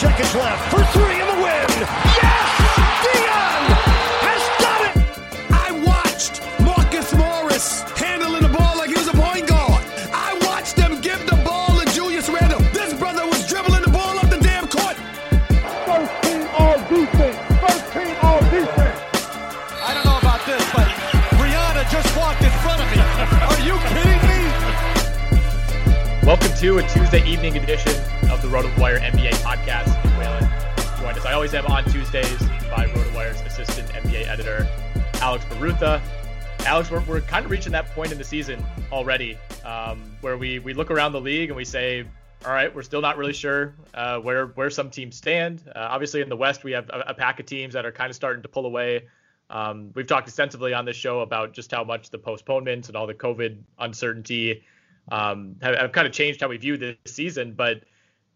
Seconds left for three in the win. Yes! Dion has done it! I watched Marcus Morris handling the ball like he was a point guard. I watched them give the ball to Julius Randle. This brother was dribbling the ball up the damn court. First team all defense. First team all defense. I don't know about this, but Brianna just walked in front of me. Are you kidding me? Welcome to a Tuesday evening edition of the RotoWire NBA podcast. I always am on Tuesdays by RotoWire's assistant NBA editor, Alex Barutha. Alex, we're, we're kind of reaching that point in the season already um, where we, we look around the league and we say, all right, we're still not really sure uh, where where some teams stand. Uh, obviously, in the West, we have a, a, pack of teams that are kind of starting to pull away. Um, we've talked extensively on this show about just how much the postponements and all the COVID uncertainty um, have, have, kind of changed how we view this season. But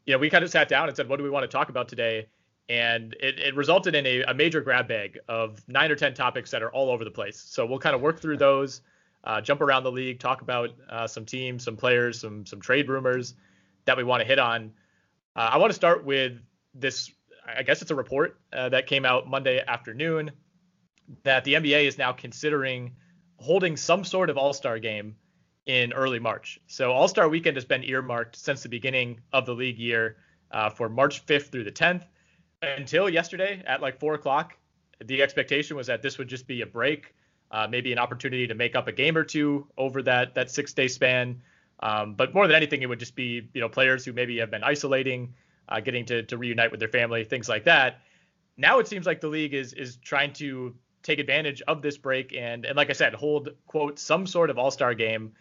you know, we kind of sat down and said, what do we want to talk about today? And it, it resulted in a, a, major grab bag of nine or ten topics that are all over the place. So we'll kind of work through those, uh, jump around the league, talk about uh, some teams, some players, some some trade rumors that we want to hit on. Uh, I want to start with this. I guess it's a report uh, that came out Monday afternoon that the NBA is now considering holding some sort of All Star game in early March. So All Star Weekend has been earmarked since the beginning of the league year uh, for March 5th through the 10th. Until yesterday at like four o'clock, the expectation was that this would just be a break, uh, maybe an opportunity to make up a game or two over that that six day span. Um, but more than anything, it would just be you know players who maybe have been isolating, uh, getting to to reunite with their family, things like that. Now it seems like the league is is trying to take advantage of this break and and like I said, hold quote some sort of All Star game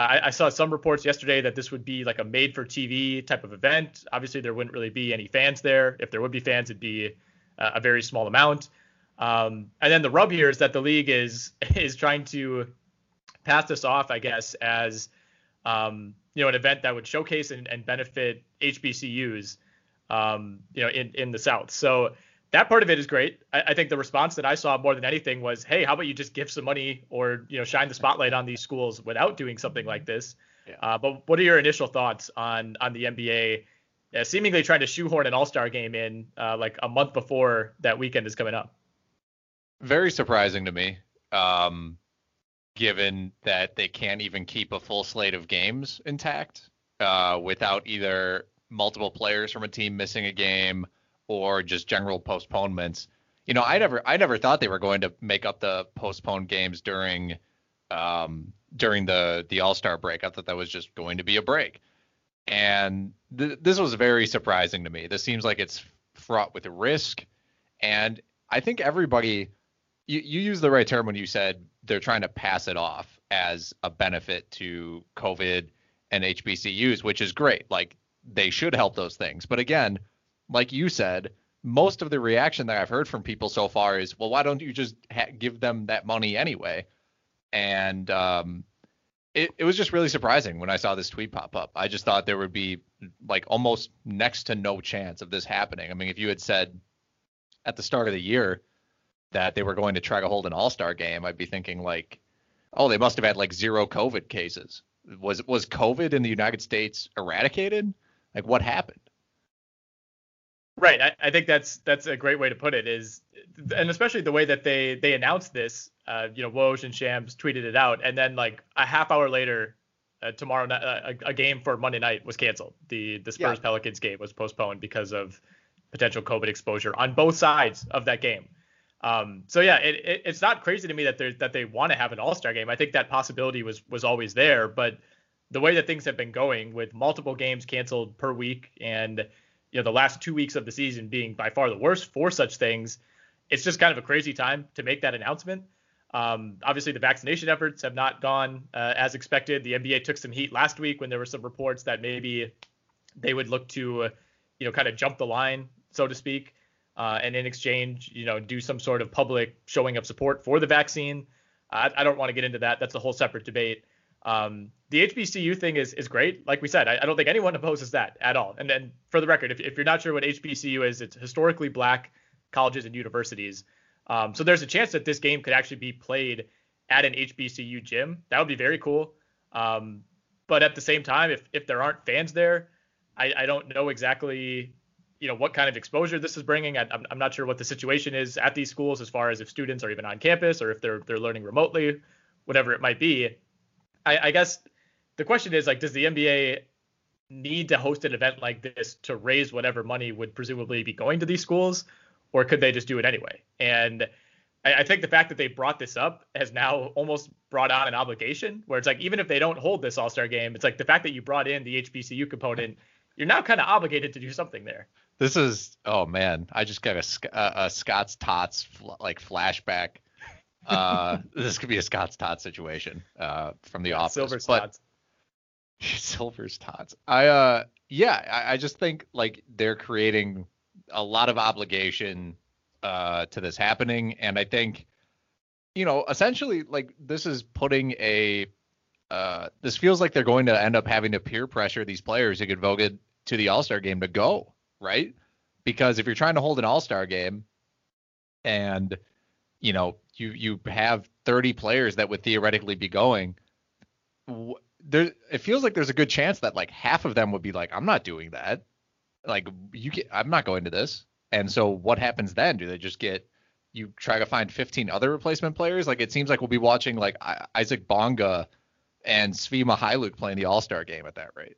I, I, saw some reports yesterday that this would be like a made for TV type of event. Obviously, there wouldn't really be any fans there. If there would be fans, it'd be a, a very small amount. Um, and then the rub here is that the league is is trying to pass this off, I guess, as um, you know, an event that would showcase and, and benefit HBCUs, um, you know, in in the South. So that part of it is great. I, I, think the response that I saw more than anything was, "Hey, how about you just give some money or you know shine the spotlight on these schools without doing something like this?" Yeah. Uh, but what are your initial thoughts on on the NBA uh, seemingly trying to shoehorn an All Star game in uh, like a month before that weekend is coming up? Very surprising to me, um, given that they can't even keep a full slate of games intact uh, without either multiple players from a team missing a game or just general postponements. You know, I never I never thought they were going to make up the postponed games during um, during the the All Star break. I thought that was just going to be a break, and th- this was very surprising to me. This seems like it's fraught with risk, and I think everybody. You, you used the right term when you said they're trying to pass it off as a benefit to COVID and HBCUs, which is great. Like they should help those things. But again, like you said, most of the reaction that I've heard from people so far is, well, why don't you just ha- give them that money anyway? And um, it, it was just really surprising when I saw this tweet pop up. I just thought there would be like almost next to no chance of this happening. I mean, if you had said at the start of the year that they were going to try to hold an All Star game, I'd be thinking like, oh, they must have had like zero COVID cases. Was was COVID in the United States eradicated? Like, what happened? Right. I, I, think that's that's a great way to put it. Is and especially the way that they they announced this. Uh, you know, Woj and Shams tweeted it out, and then like a half hour later, uh, tomorrow night, uh, a, a, game for Monday night was canceled. The the Spurs yeah. Pelicans game was postponed because of potential COVID exposure on both sides of that game. Um, so yeah, it, it, it's not crazy to me that they that they want to have an All Star game. I think that possibility was was always there, but the way that things have been going with multiple games canceled per week and you know the last two weeks of the season being by far the worst for such things, it's just kind of a crazy time to make that announcement. Um, obviously, the vaccination efforts have not gone uh, as expected. The NBA took some heat last week when there were some reports that maybe they would look to, uh, you know, kind of jump the line, so to speak, uh, and in exchange, you know, do some sort of public showing of support for the vaccine. I, I don't want to get into that. That's a whole separate debate. Um, the HBCU thing is is great. Like we said, I, I, don't think anyone opposes that at all. And then for the record, if, if you're not sure what HBCU is, it's historically black colleges and universities. Um, so there's a chance that this game could actually be played at an HBCU gym. That would be very cool. Um, but at the same time, if if there aren't fans there, I, I don't know exactly you know what kind of exposure this is bringing. I, I'm, I'm not sure what the situation is at these schools as far as if students are even on campus or if they're they're learning remotely, whatever it might be. I, I guess the question is like, does the NBA need to host an event like this to raise whatever money would presumably be going to these schools, or could they just do it anyway? And I, I think the fact that they brought this up has now almost brought on an obligation where it's like even if they don't hold this All Star game, it's like the fact that you brought in the HBCU component, you're now kind of obligated to do something there. This is oh man, I just got a, uh, a, a Scott's Tots like flashback uh, this could be a Scott's Tots situation uh, from the office. Silver's Tots. Silver's Tots. I uh yeah, I, I, just think like they're creating a lot of obligation uh to this happening, and I think you know essentially like this is putting a uh this feels like they're going to end up having to peer pressure these players who get voted to the All Star game to go right because if you're trying to hold an All Star game and you know you you have 30 players that would theoretically be going there it feels like there's a good chance that like half of them would be like i'm not doing that. Like you i'm not going to this. And so what happens then? Do they just get you try to find 15 other replacement players? Like it seems like we'll be watching like isaac bonga and svi Mykhailiuk playing the all-star game at that rate.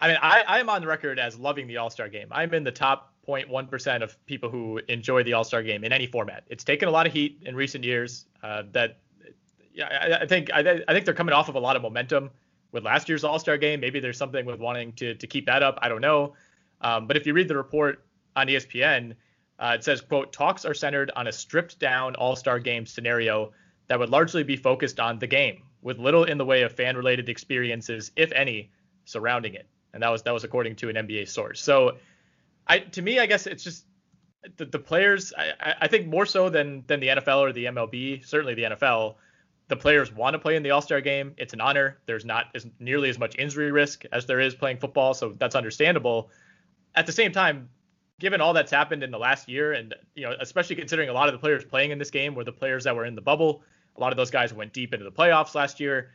I mean, I, I'm on the record as loving the All Star game. I'm in the top 0.1% of people who enjoy the All Star game in any format. It's taken a lot of heat in recent years. Uh, that yeah, I, I think I, I, think they're coming off of a lot of momentum with last year's All Star game. Maybe there's something with wanting to to keep that up. I don't know. Um, but if you read the report on ESPN, uh, it says, "quote Talks are centered on a stripped down All Star game scenario that would largely be focused on the game, with little in the way of fan related experiences, if any, surrounding it." And that was that was according to an NBA source. So I to me, I guess it's just the, the players. I, I think more so than than the NFL or the MLB, certainly the NFL. The players want to play in the All Star game. It's an honor. There's not as nearly as much injury risk as there is playing football, so that's understandable. At the same time, given all that's happened in the last year, and you know, especially considering a lot of the players playing in this game were the players that were in the bubble. A lot of those guys went deep into the playoffs last year.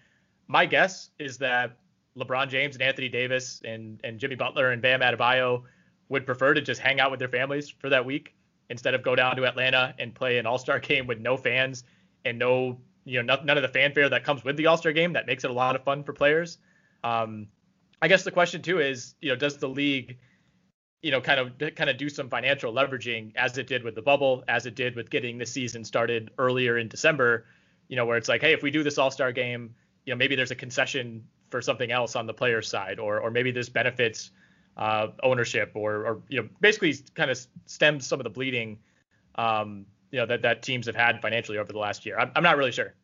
my guess is that LeBron James and Anthony Davis and and Jimmy Butler and Bam Adebayo would prefer to just hang out with their families for that week instead of go down to Atlanta and play an All-Star game with no fans and no you know none of the fanfare that comes with the All-Star game that makes it a lot of fun for players. Um, I guess the question too is you know does the league you know kind of kind of do some financial leveraging as it did with the bubble as it did with getting the season started earlier in December you know where it's like hey if we do this All-Star game you know maybe there's a concession for something else on the player side or or maybe this benefits uh, ownership or or you know basically kind of stems some of the bleeding um, you know that that teams have had financially over the last year. I'm, I'm not really sure.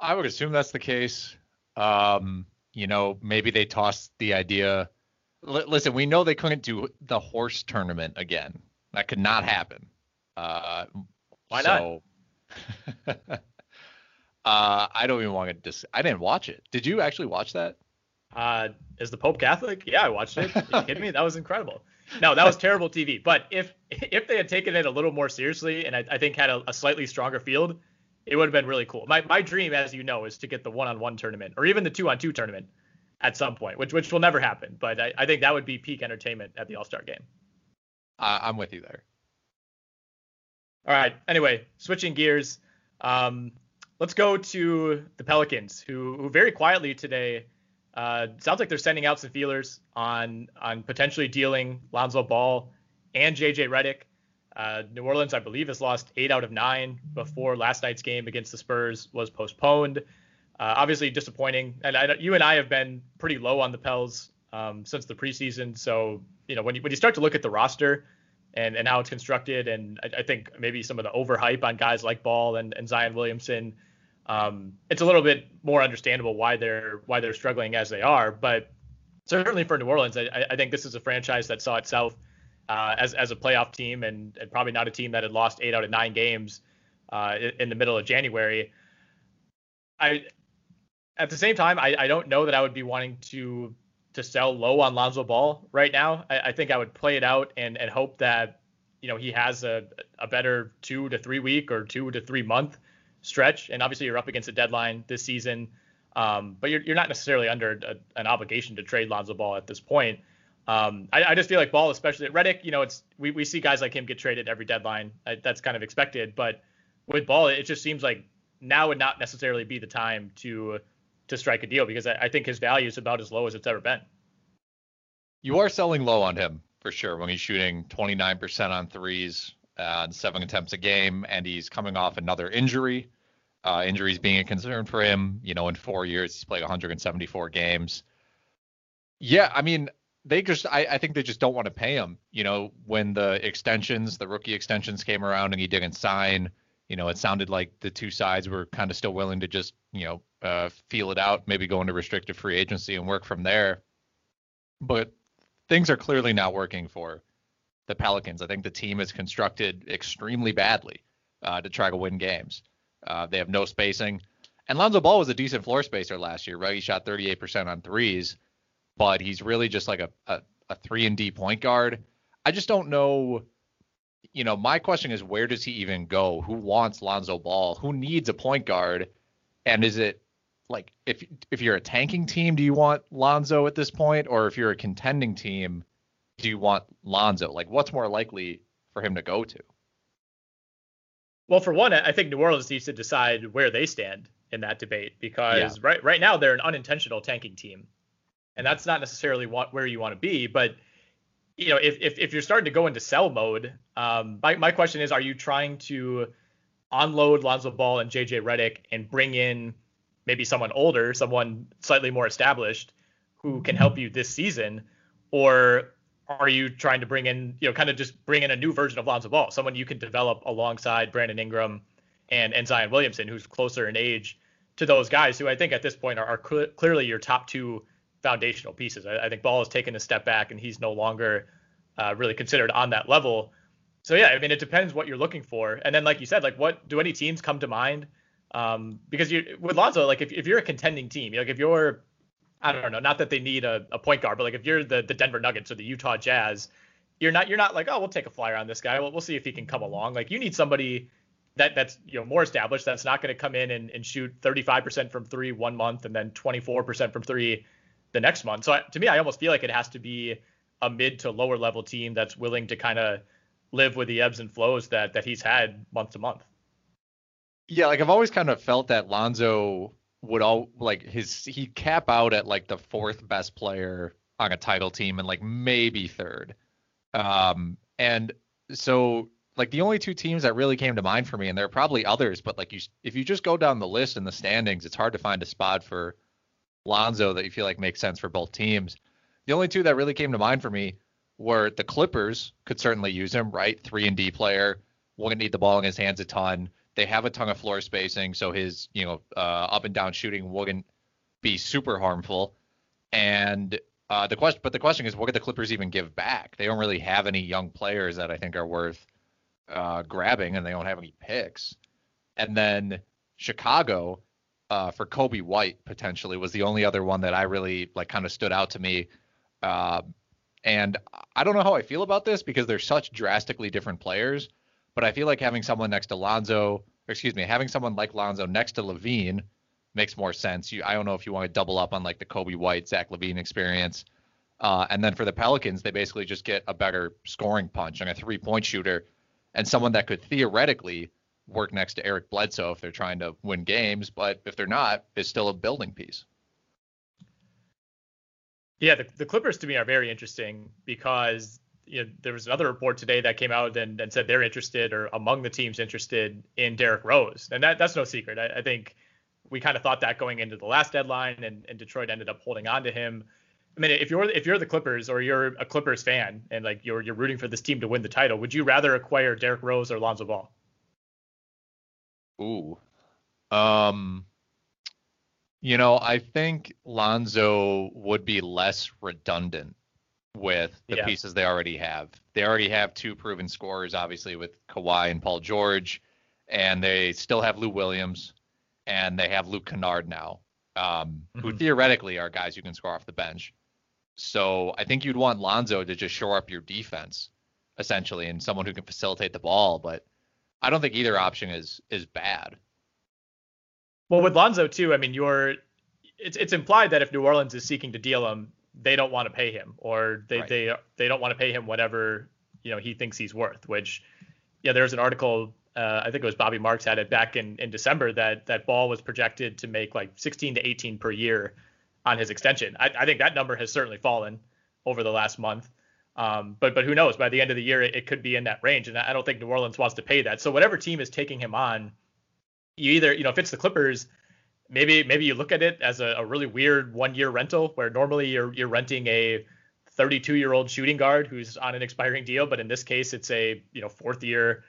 I would assume that's the case. Um, you know, maybe they tossed the idea. L- listen, we know they couldn't do the horse tournament again. That could not happen. Uh, Why so, not? uh, I don't even want to dis- I didn't watch it. Did you actually watch that? Uh, is the Pope Catholic? Yeah, I watched it. Are you kidding me? That was incredible. No, that was terrible TV. But if if they had taken it a little more seriously and I, I think had a, a, slightly stronger field, it would have been really cool. My my dream, as you know, is to get the one-on-one tournament or even the two-on-two tournament at some point, which which will never happen. But I, I think that would be peak entertainment at the All-Star game. Uh, I'm with you there. All right. Anyway, switching gears, um, let's go to the Pelicans, who who very quietly today uh, sounds like they're sending out some feelers on on potentially dealing Lonzo Ball and JJ Redick. Uh, New Orleans, I believe, has lost eight out of nine before last night's game against the Spurs was postponed. Uh, obviously disappointing, and I, you and I have been pretty low on the Pels um, since the preseason. So you know when you when you start to look at the roster and and how it's constructed, and I, I think maybe some of the overhype on guys like Ball and, and Zion Williamson um, it's a little bit more understandable why they're why they're struggling as they are. But certainly for New Orleans, I, I think this is a franchise that saw itself uh, as as a playoff team and, and, probably not a team that had lost eight out of nine games uh, in the middle of January. I at the same time, I, I don't know that I would be wanting to to sell low on Lonzo Ball right now. I, I think I would play it out and and hope that you know he has a a better two to three week or two to three month stretch, and obviously you're up against a deadline this season. Um, but you're, you're not necessarily under a, an obligation to trade Lonzo Ball at this point. Um, I, I, just feel like Ball, especially at Redick, you know, it's we, we see guys like him get traded every deadline. I, that's kind of expected. But with Ball, it just seems like now would not necessarily be the time to to strike a deal because I, I think his value is about as low as it's ever been. You are selling low on him for sure when he's shooting 29% on threes, uh, seven attempts a game, and he's coming off another injury. Uh, injuries being a concern for him. You know, in four years, he's played 174 games. Yeah, I mean, they just, I, I think they just don't want to pay him. You know, when the extensions, the rookie extensions came around and he didn't sign, you know, it sounded like the two sides were kind of still willing to just, you know, uh, feel it out, maybe go into restricted free agency and work from there. But things are clearly not working for the Pelicans. I think the team is constructed extremely badly uh, to try to win games. Uh, they have no spacing. And Lonzo Ball was a decent floor spacer last year, right? He shot 38% on threes, but he's really just like a, a, a three and D point guard. I just don't know. You know, my question is where does he even go? Who wants Lonzo Ball? Who needs a point guard? And is it like if if you're a tanking team, do you want Lonzo at this point, or if you're a contending team, do you want Lonzo? Like, what's more likely for him to go to? Well, for one, I think New Orleans needs to decide where they stand in that debate because yeah. right right now they're an unintentional tanking team, and that's not necessarily what, where you want to be. But you know, if, if if you're starting to go into sell mode, um, my my question is, are you trying to unload Lonzo Ball and JJ Redick and bring in maybe someone older, someone slightly more established, who can help you this season, or are you trying to bring in, you know, kind of just bring in a new version of Lonzo Ball, someone you can develop alongside Brandon Ingram and, and Zion Williamson, who's closer in age to those guys who I think at this point are, are cl- clearly your top two foundational pieces. I, I, think Ball has taken a step back and he's no longer uh, really considered on that level. So yeah, I mean, it depends what you're looking for. And then, like you said, like what do any teams come to mind? Um, because you with Lonzo, like if, if you're a contending team, like if you're I don't know, not that they need a, a point guard, but like if you're the, the Denver Nuggets or the Utah Jazz, you're not you're not like, oh, we'll take a flyer on this guy. We'll, we'll see if he can come along. Like you need somebody that that's you know more established. That's not going to come in and, and shoot 35% from three one month and then 24% from three the next month. So I, to me, I almost feel like it has to be a mid to lower level team that's willing to kind of live with the ebbs and flows that that he's had month to month. Yeah, like I've always kind of felt that Lonzo would all like his he cap out at like the fourth best player on a title team and like maybe third. Um and so like the only two teams that really came to mind for me and there are probably others but like you if you just go down the list in the standings it's hard to find a spot for Lonzo that you feel like makes sense for both teams. The only two that really came to mind for me were the Clippers could certainly use him, right? 3 and D player, wouldn't need the ball in his hands a ton. They have a ton of floor spacing, so his, you know, uh, up and down shooting wouldn't be super harmful. And uh, the question, but the question is, what could the Clippers even give back? They don't really have any young players that I think are worth uh, grabbing, and they don't have any picks. And then Chicago uh, for Coby White potentially was the only other one that I really like kind of stood out to me. Uh, and I don't know how I feel about this because they're such drastically different players. But I feel like having someone next to Lonzo, excuse me, having someone like Lonzo next to LaVine makes more sense. You, I don't know if you want to double up on like the Coby White, Zach LaVine experience. Uh, and then for the Pelicans, they basically just get a better scoring punch and a three point shooter and someone that could theoretically work next to Eric Bledsoe if they're trying to win games, but if they're not, it's still a building piece. Yeah, the, the Clippers to me are very interesting because you know, there was another report today that came out and, and said they're interested or among the teams interested in Derrick Rose. And that, that's no secret. I, I think we kind of thought that going into the last deadline and, and Detroit ended up holding on to him. I mean, if you're if you're the Clippers or you're a Clippers fan and like you're you're rooting for this team to win the title, would you rather acquire Derrick Rose or Lonzo Ball? Ooh. Um you know, I think Lonzo would be less redundant with the yeah. pieces they already have. They already have two proven scorers, obviously, with Kawhi and Paul George, and they still have Lou Williams, and they have Luke Kennard now, um, mm-hmm. who theoretically are guys you can score off the bench. So I think you'd want Lonzo to just shore up your defense, essentially, and someone who can facilitate the ball. But I don't think either option is is bad. Well, with Lonzo too, I mean, you're it's it's implied that if New Orleans is seeking to deal him, they don't want to pay him, or they right. they they don't want to pay him whatever you know he thinks he's worth. Which, yeah, there's an article. Uh, I think it was Bobby Marks had it back in, in December that that Ball was projected to make like 16 to 18 per year on his extension. I, I think that number has certainly fallen over the last month. Um, but but who knows? By the end of the year, it, it, could be in that range, and I don't think New Orleans wants to pay that. So whatever team is taking him on, you either you know if it's the Clippers, maybe maybe you look at it as a, a really weird one year rental where normally you're you're renting a 32 year old shooting guard who's on an expiring deal, but in this case it's a you know fourth year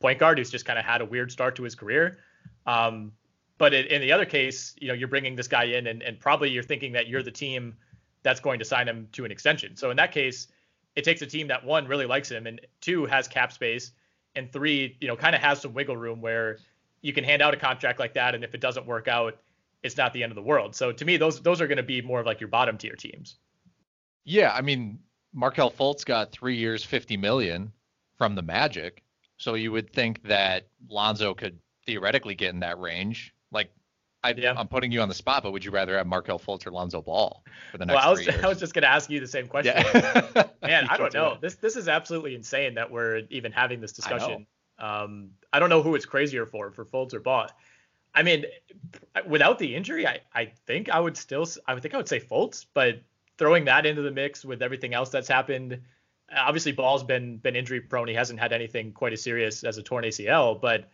point guard who's just kind of had a weird start to his career. Um, but it, in the other case, you know you're bringing this guy in and, and probably you're thinking that you're the team that's going to sign him to an extension. So in that case, it takes a team that one really likes him and two has cap space and three you know kind of has some wiggle room where you can hand out a contract like that, and if it doesn't work out, it's not the end of the world. So to me, those those are going to be more of like your bottom tier teams. Yeah, I mean, Markelle Fultz got three years, fifty million from the Magic, so you would think that Lonzo could theoretically get in that range. Like, I, am putting you on the spot, but would you rather have Markelle Fultz or Lonzo Ball for the next? Well, I was? I was just going to ask you the same question. Yeah. Man, I don't know. This this is absolutely insane that we're even having this discussion. I Um, I don't know who it's crazier for, for Fultz or Ball. I mean, without the injury, I, I think I would still, I would think I would say Fultz, but throwing that into the mix with everything else that's happened, obviously Ball's been been injury prone. He hasn't had anything quite as serious as a torn ACL, but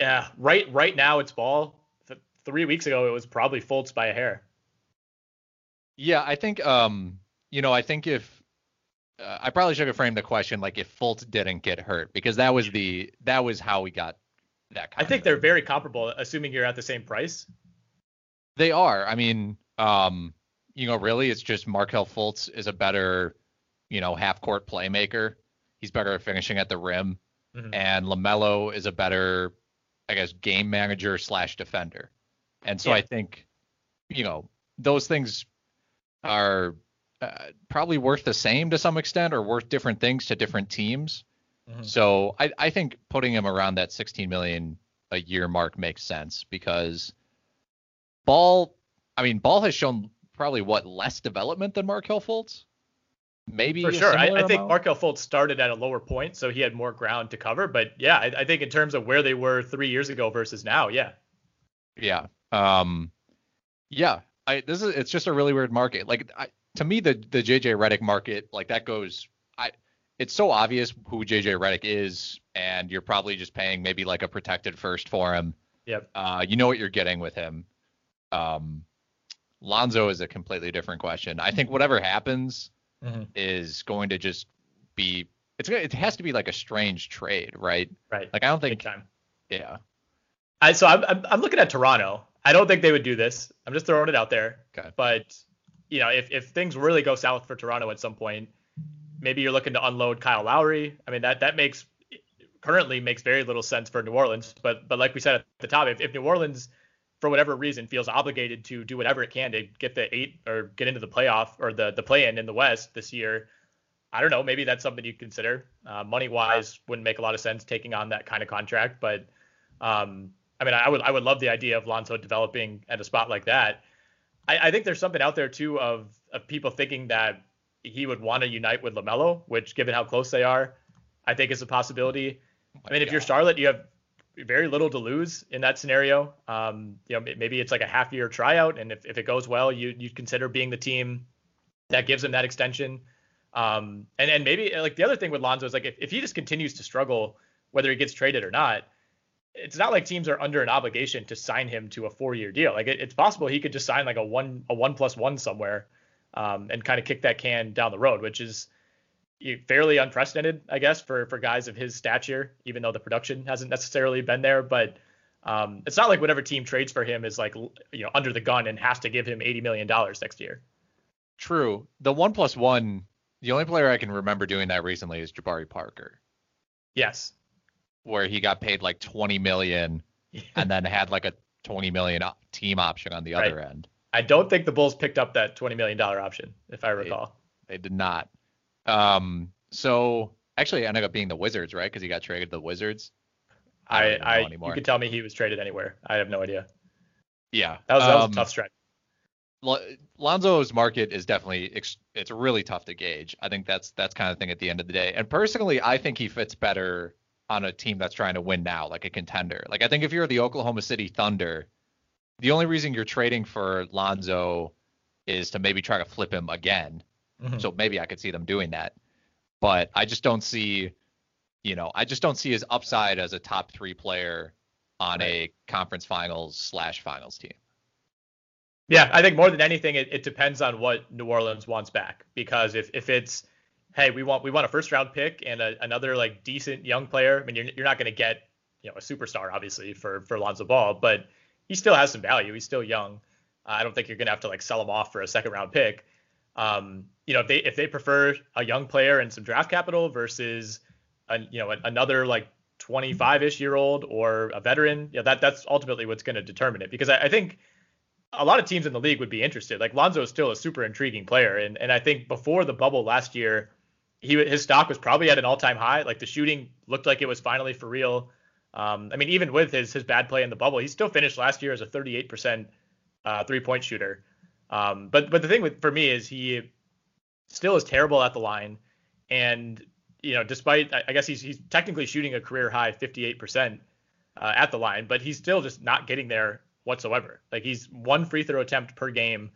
yeah, right right now it's Ball. three weeks ago it was probably Fultz by a hair. Yeah, I think um, you know, I think if uh, I probably should have framed the question like if Fultz didn't get hurt because that was the that was how we got that. I think they're very comparable, assuming you're at the same price. They are. I mean, um, you know, really, it's just Markelle Fultz is a better, you know, half court playmaker. He's better at finishing at the rim, mm-hmm. and Lamelo is a better, I guess, game manager slash defender. And so yeah. I think, you know, those things are uh, probably worth the same to some extent or worth different things to different teams. Mm-hmm. So I, I think putting him around that 16 million a year mark makes sense because Ball, I mean, Ball has shown probably what less development than Markelle Fultz. Maybe for sure. I, I, think Markelle Fultz started at a lower point, so he had more ground to cover. But yeah, I, I, think in terms of where they were three years ago versus now, yeah. Yeah. Um. Yeah. I this is it's just a really weird market. Like I, to me, the the JJ Redick market like that goes. It's so obvious who JJ Redick is, and you're probably just paying maybe like a protected first for him. Yep. Uh, you know what you're getting with him. Um, Lonzo is a completely different question. I think whatever happens mm-hmm. is going to just be it's it has to be like a strange trade, right? Right. Like I don't think. Big time. Yeah. I so I'm I'm looking at Toronto. I don't think they would do this. I'm just throwing it out there. Okay. But you know, if if things really go south for Toronto at some point, maybe you're looking to unload Kyle Lowry. I mean that that makes currently makes very little sense for New Orleans. But but like we said at the top, if, if New Orleans for whatever reason feels obligated to do whatever it can to get the eight or get into the playoff or the the play in in the West this year. I don't know. Maybe that's something you consider. Uh, money wise, wouldn't make a lot of sense taking on that kind of contract. But um, I mean, I would I would love the idea of Lonzo developing at a spot like that. I, I think there's something out there too of of people thinking that he would want to unite with Lamelo, which given how close they are, I think is a possibility. Oh I mean, God. if you're Charlotte, you have very little to lose in that scenario. Um, you know, maybe it's like a half year tryout, and if, if it goes well, you you consider being the team that gives him that extension. Um, and and maybe like the other thing with Lonzo is like if, if he just continues to struggle, whether he gets traded or not, it's not like teams are under an obligation to sign him to a four year deal. Like it, it's possible he could just sign like a one a one plus one somewhere, um, and kind of kick that can down the road, which is fairly unprecedented, I guess, for for guys of his stature, even though the production hasn't necessarily been there. But um, it's not like whatever team trades for him is like you know under the gun and has to give him eighty million dollars next year. True. The one plus one, the only player I can remember doing that recently is Jabari Parker. Yes. Where he got paid like twenty million, and then had like a twenty million team option on the right. other end. I don't think the Bulls picked up that twenty million dollar option, if I recall. They, they did not. Um, so actually, ended up being the Wizards, right? Because he got traded to the Wizards. I, I, I you could tell me he was traded anywhere. I have no idea. Yeah, that was, that was um, a tough stretch. Lonzo's market is definitely it's really tough to gauge. I think that's that's kind of thing at the end of the day. And personally, I think he fits better on a team that's trying to win now, like a contender. Like I think if you're the Oklahoma City Thunder, the only reason you're trading for Lonzo is to maybe try to flip him again Mm-hmm. So maybe I could see them doing that. But I just don't see, you know, I just don't see his upside as a top three player on right. a conference finals slash finals team. Yeah, I think more than anything, it, it depends on what New Orleans wants back. Because if, if it's, hey, we want we want a first round pick and a, another like decent young player. I mean, you're you're not going to get you know a superstar obviously for for Lonzo Ball, but he still has some value. He's still young. I don't think you're going to have to like sell him off for a second round pick. Um, you know, if they if they prefer a young player and some draft capital versus, a, you know, another like 25-ish year old or a veteran, that that's ultimately what's going to determine it. Because I, I, think a lot of teams in the league would be interested. Like Lonzo is still a super intriguing player, and and I think before the bubble last year, he his stock was probably at an all-time high. Like the shooting looked like it was finally for real. Um, I mean, even with his his bad play in the bubble, he still finished last year as a 38% uh, three-point shooter. Um, but but the thing with for me is he still is terrible at the line, and you know despite I guess he's he's technically shooting a career high 58% uh, at the line, but he's still just not getting there whatsoever. Like he's one free throw attempt per game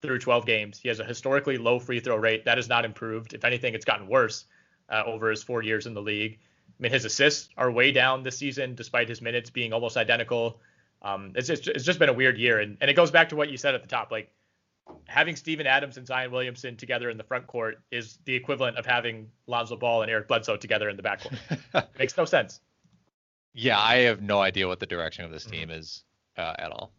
through 12 games. He has a historically low free throw rate that has not improved. If anything, it's gotten worse uh, over his four years in the league. I mean, his assists are way down this season, despite his minutes being almost identical. Um, it's just it's just been a weird year, and and it goes back to what you said at the top. Like having Steven Adams and Zion Williamson together in the front court is the equivalent of having Lonzo Ball and Eric Bledsoe together in the backcourt. makes no sense. Yeah, I have no idea what the direction of this team mm-hmm. is uh, at all.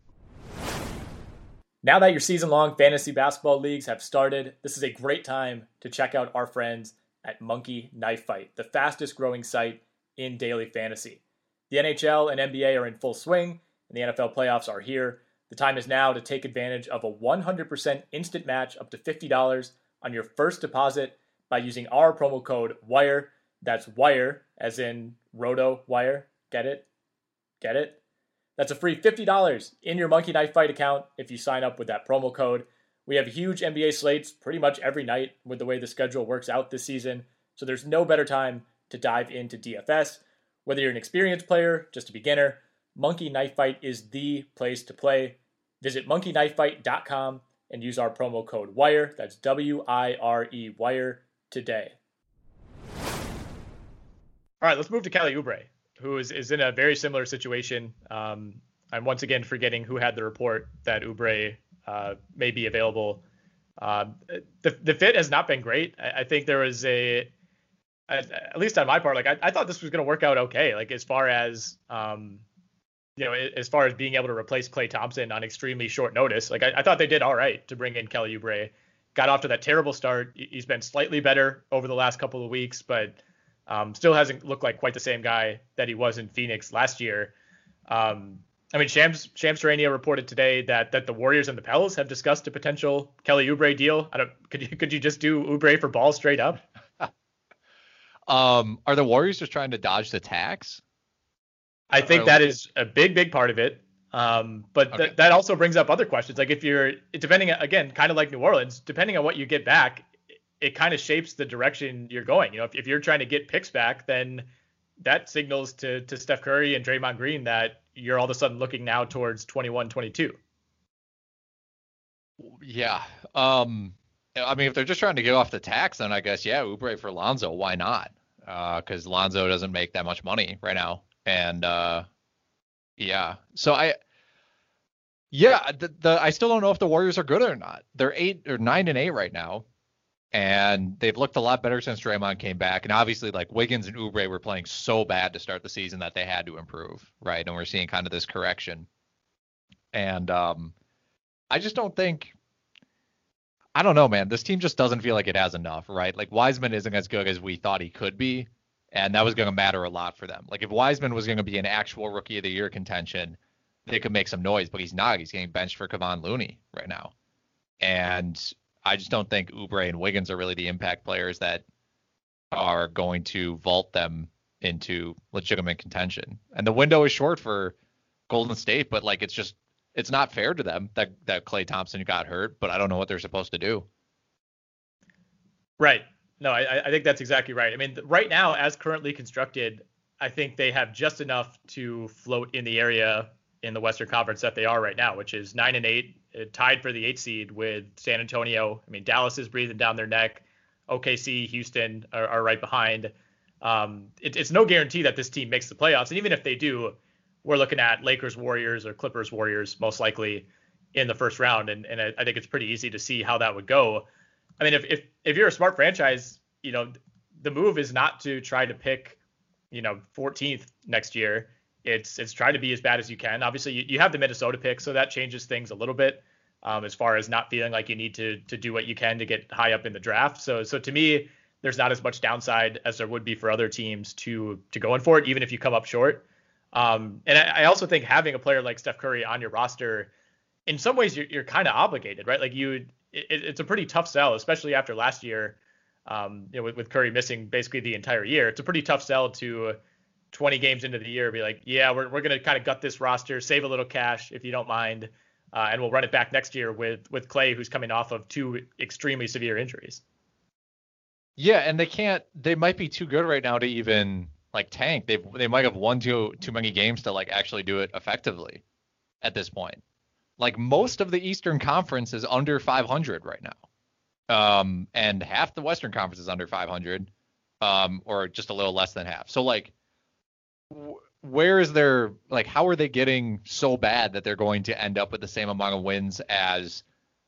Now that your season long fantasy basketball leagues have started, this is a great time to check out our friends at Monkey Knife Fight, the fastest growing site in daily fantasy. The NHL and NBA are in full swing, and the NFL playoffs are here. The time is now to take advantage of a 100% instant match up to $50 on your first deposit by using our promo code WIRE. That's WIRE, as in Roto Wire. Get it? Get it? That's a free $50 in your Monkey Knife Fight account if you sign up with that promo code. We have huge NBA slates pretty much every night with the way the schedule works out this season, so there's no better time to dive into DFS. Whether you're an experienced player, just a beginner, Monkey Knife Fight is the place to play. Visit monkeyknifefight.com and use our promo code WIRE, that's W I R E WIRE, today. All right, let's move to Kelly Oubre, who is, is in a very similar situation. Um, I'm once again forgetting who had the report that Oubre uh, may be available. Um, the the fit has not been great. I, I think there was a, at, at, least on my part, like I, I thought this was going to work out okay. Like as far as um, you know, as far as being able to replace Klay Thompson on extremely short notice, like I, I thought they did all right to bring in Kelly Oubre. Got off to that terrible start. He's been slightly better over the last couple of weeks, but um, still hasn't looked like quite the same guy that he was in Phoenix last year. Um, I mean, Shams Shams Charania reported today that that the Warriors and the Pels have discussed a potential Kelly Oubre deal. I don't. Could you could you just do Oubre for ball straight up? um, are the Warriors just trying to dodge the tax? I think that is a big big part of it. Um, but okay. th- that also brings up other questions. Like if you're depending again, kind of like New Orleans, depending on what you get back, it kind of shapes the direction you're going. You know, if, if you're trying to get picks back, then that signals to to Steph Curry and Draymond Green that you're all of a sudden looking now towards 21, 22. Yeah. Um, I mean, if they're just trying to get off the tax, then I guess yeah, Oubre for Lonzo, why not? Because uh, Lonzo doesn't make that much money right now, and uh, yeah. So I, yeah, the, the I still don't know if the Warriors are good or not. They're eight or nine and eight right now and they've looked a lot better since Draymond came back. And obviously, like Wiggins and Oubre were playing so bad to start the season that they had to improve, right? And we're seeing kind of this correction. And um, I just don't think. I don't know, man. This team just doesn't feel like it has enough, right? Like Wiseman isn't as good as we thought he could be, and that was going to matter a lot for them. Like if Wiseman was going to be an actual Rookie of the Year contention, they could make some noise, but he's not. He's getting benched for Kevon Looney right now, and I just don't think Oubre and Wiggins are really the impact players that are going to vault them into legitimate contention. And the window is short for Golden State, but like it's just it's not fair to them that that Klay Thompson got hurt, but I don't know what they're supposed to do. Right. No, I, I think that's exactly right. I mean, right now, as currently constructed, I think they have just enough to float in the area in the Western Conference that they are right now, which is nine and eight, tied for the eight seed with San Antonio. I mean, Dallas is breathing down their neck. OKC, Houston are, are right behind. Um, it, it's no guarantee that this team makes the playoffs, and even if they do, we're looking at Lakers, Warriors, or Clippers, Warriors most likely in the first round, and, and I, I think it's pretty easy to see how that would go. I mean, if if if you're a smart franchise, you know, the move is not to try to pick, you know, 14th next year it's it's try to be as bad as you can. Obviously, you, you have the Minnesota pick, so that changes things a little bit um, as far as not feeling like you need to to do what you can to get high up in the draft. So so to me, there's not as much downside as there would be for other teams to to going for it, even if you come up short. Um, and I, I, also think having a player like Steph Curry on your roster, in some ways, you're, you're kind of obligated, right? Like you, it, it's a pretty tough sell, especially after last year. Um, you know, with, with Curry missing basically the entire year, it's a pretty tough sell to 20 games into the year be like, yeah, we're, we're going to kind of gut this roster, save a little cash if you don't mind, uh, and we'll run it back next year with with Klay, who's coming off of two extremely severe injuries. Yeah, and they can't. They might be too good right now to even like tank. They they might have won too too many games to like actually do it effectively at this point. Like most of the Eastern Conference is under 500 right now, um, and half the Western Conference is under 500, um, or just a little less than half. So like where is their like how are they getting so bad that they're going to end up with the same amount of wins as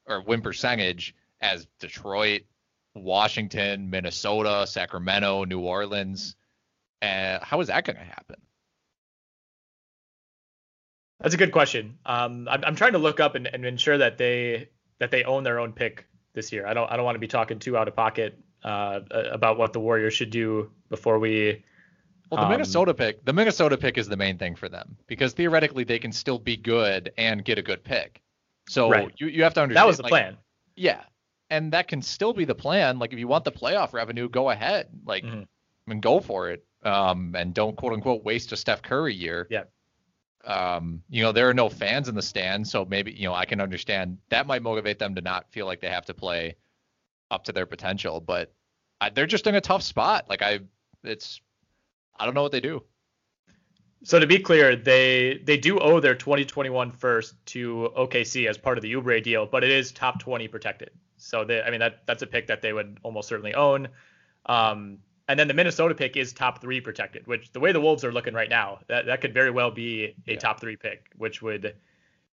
or win percentage as Detroit, Washington, Minnesota, Sacramento, New Orleans? Uh, how is that going to happen? That's a good question. Um, I'm, I'm trying to look up and, and ensure that they that they own their own pick this year. I don't I don't want to be talking too out of pocket uh, about what the Warriors should do before we well, the um, Minnesota pick, the Minnesota pick is the main thing for them because theoretically they can still be good and get a good pick. So right. you, you have to understand that was the like, plan. Yeah, and that can still be the plan. Like if you want the playoff revenue, go ahead. Like, mm-hmm. I mean, go for it. um, and don't quote unquote waste a Steph Curry year. Yeah. Um, you know, there are no fans in the stands, so maybe, you know, I can understand that might motivate them to not feel like they have to play up to their potential, but I, they're just in a tough spot. Like I, it's, I don't know what they do. So to be clear, they they do owe their 2021 first to OKC as part of the Oubre deal, but it is top 20 protected. So they, I mean that that's a pick that they would almost certainly own. Um, and then the Minnesota pick is top three protected, which the way the Wolves are looking right now, that, that could very well be a yeah. top three pick, which would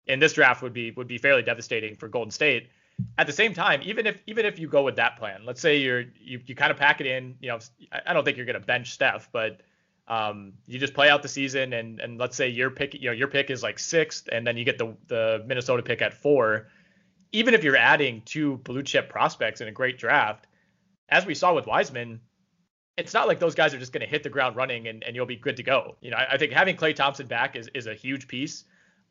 in this draft would be would be fairly devastating for Golden State. At the same time, even if even if you go with that plan, let's say you're you, you kind of pack it in, you know, I don't think you're going to bench Steph, but um, you just play out the season and and let's say your pick, you know, your pick is like sixth, and then you get the the Minnesota pick at four. Even if you're adding two blue chip prospects in a great draft, as we saw with Wiseman, it's not like those guys are just going to hit the ground running and, and you'll be good to go. You know, I, I think having Klay Thompson back is, is a huge piece.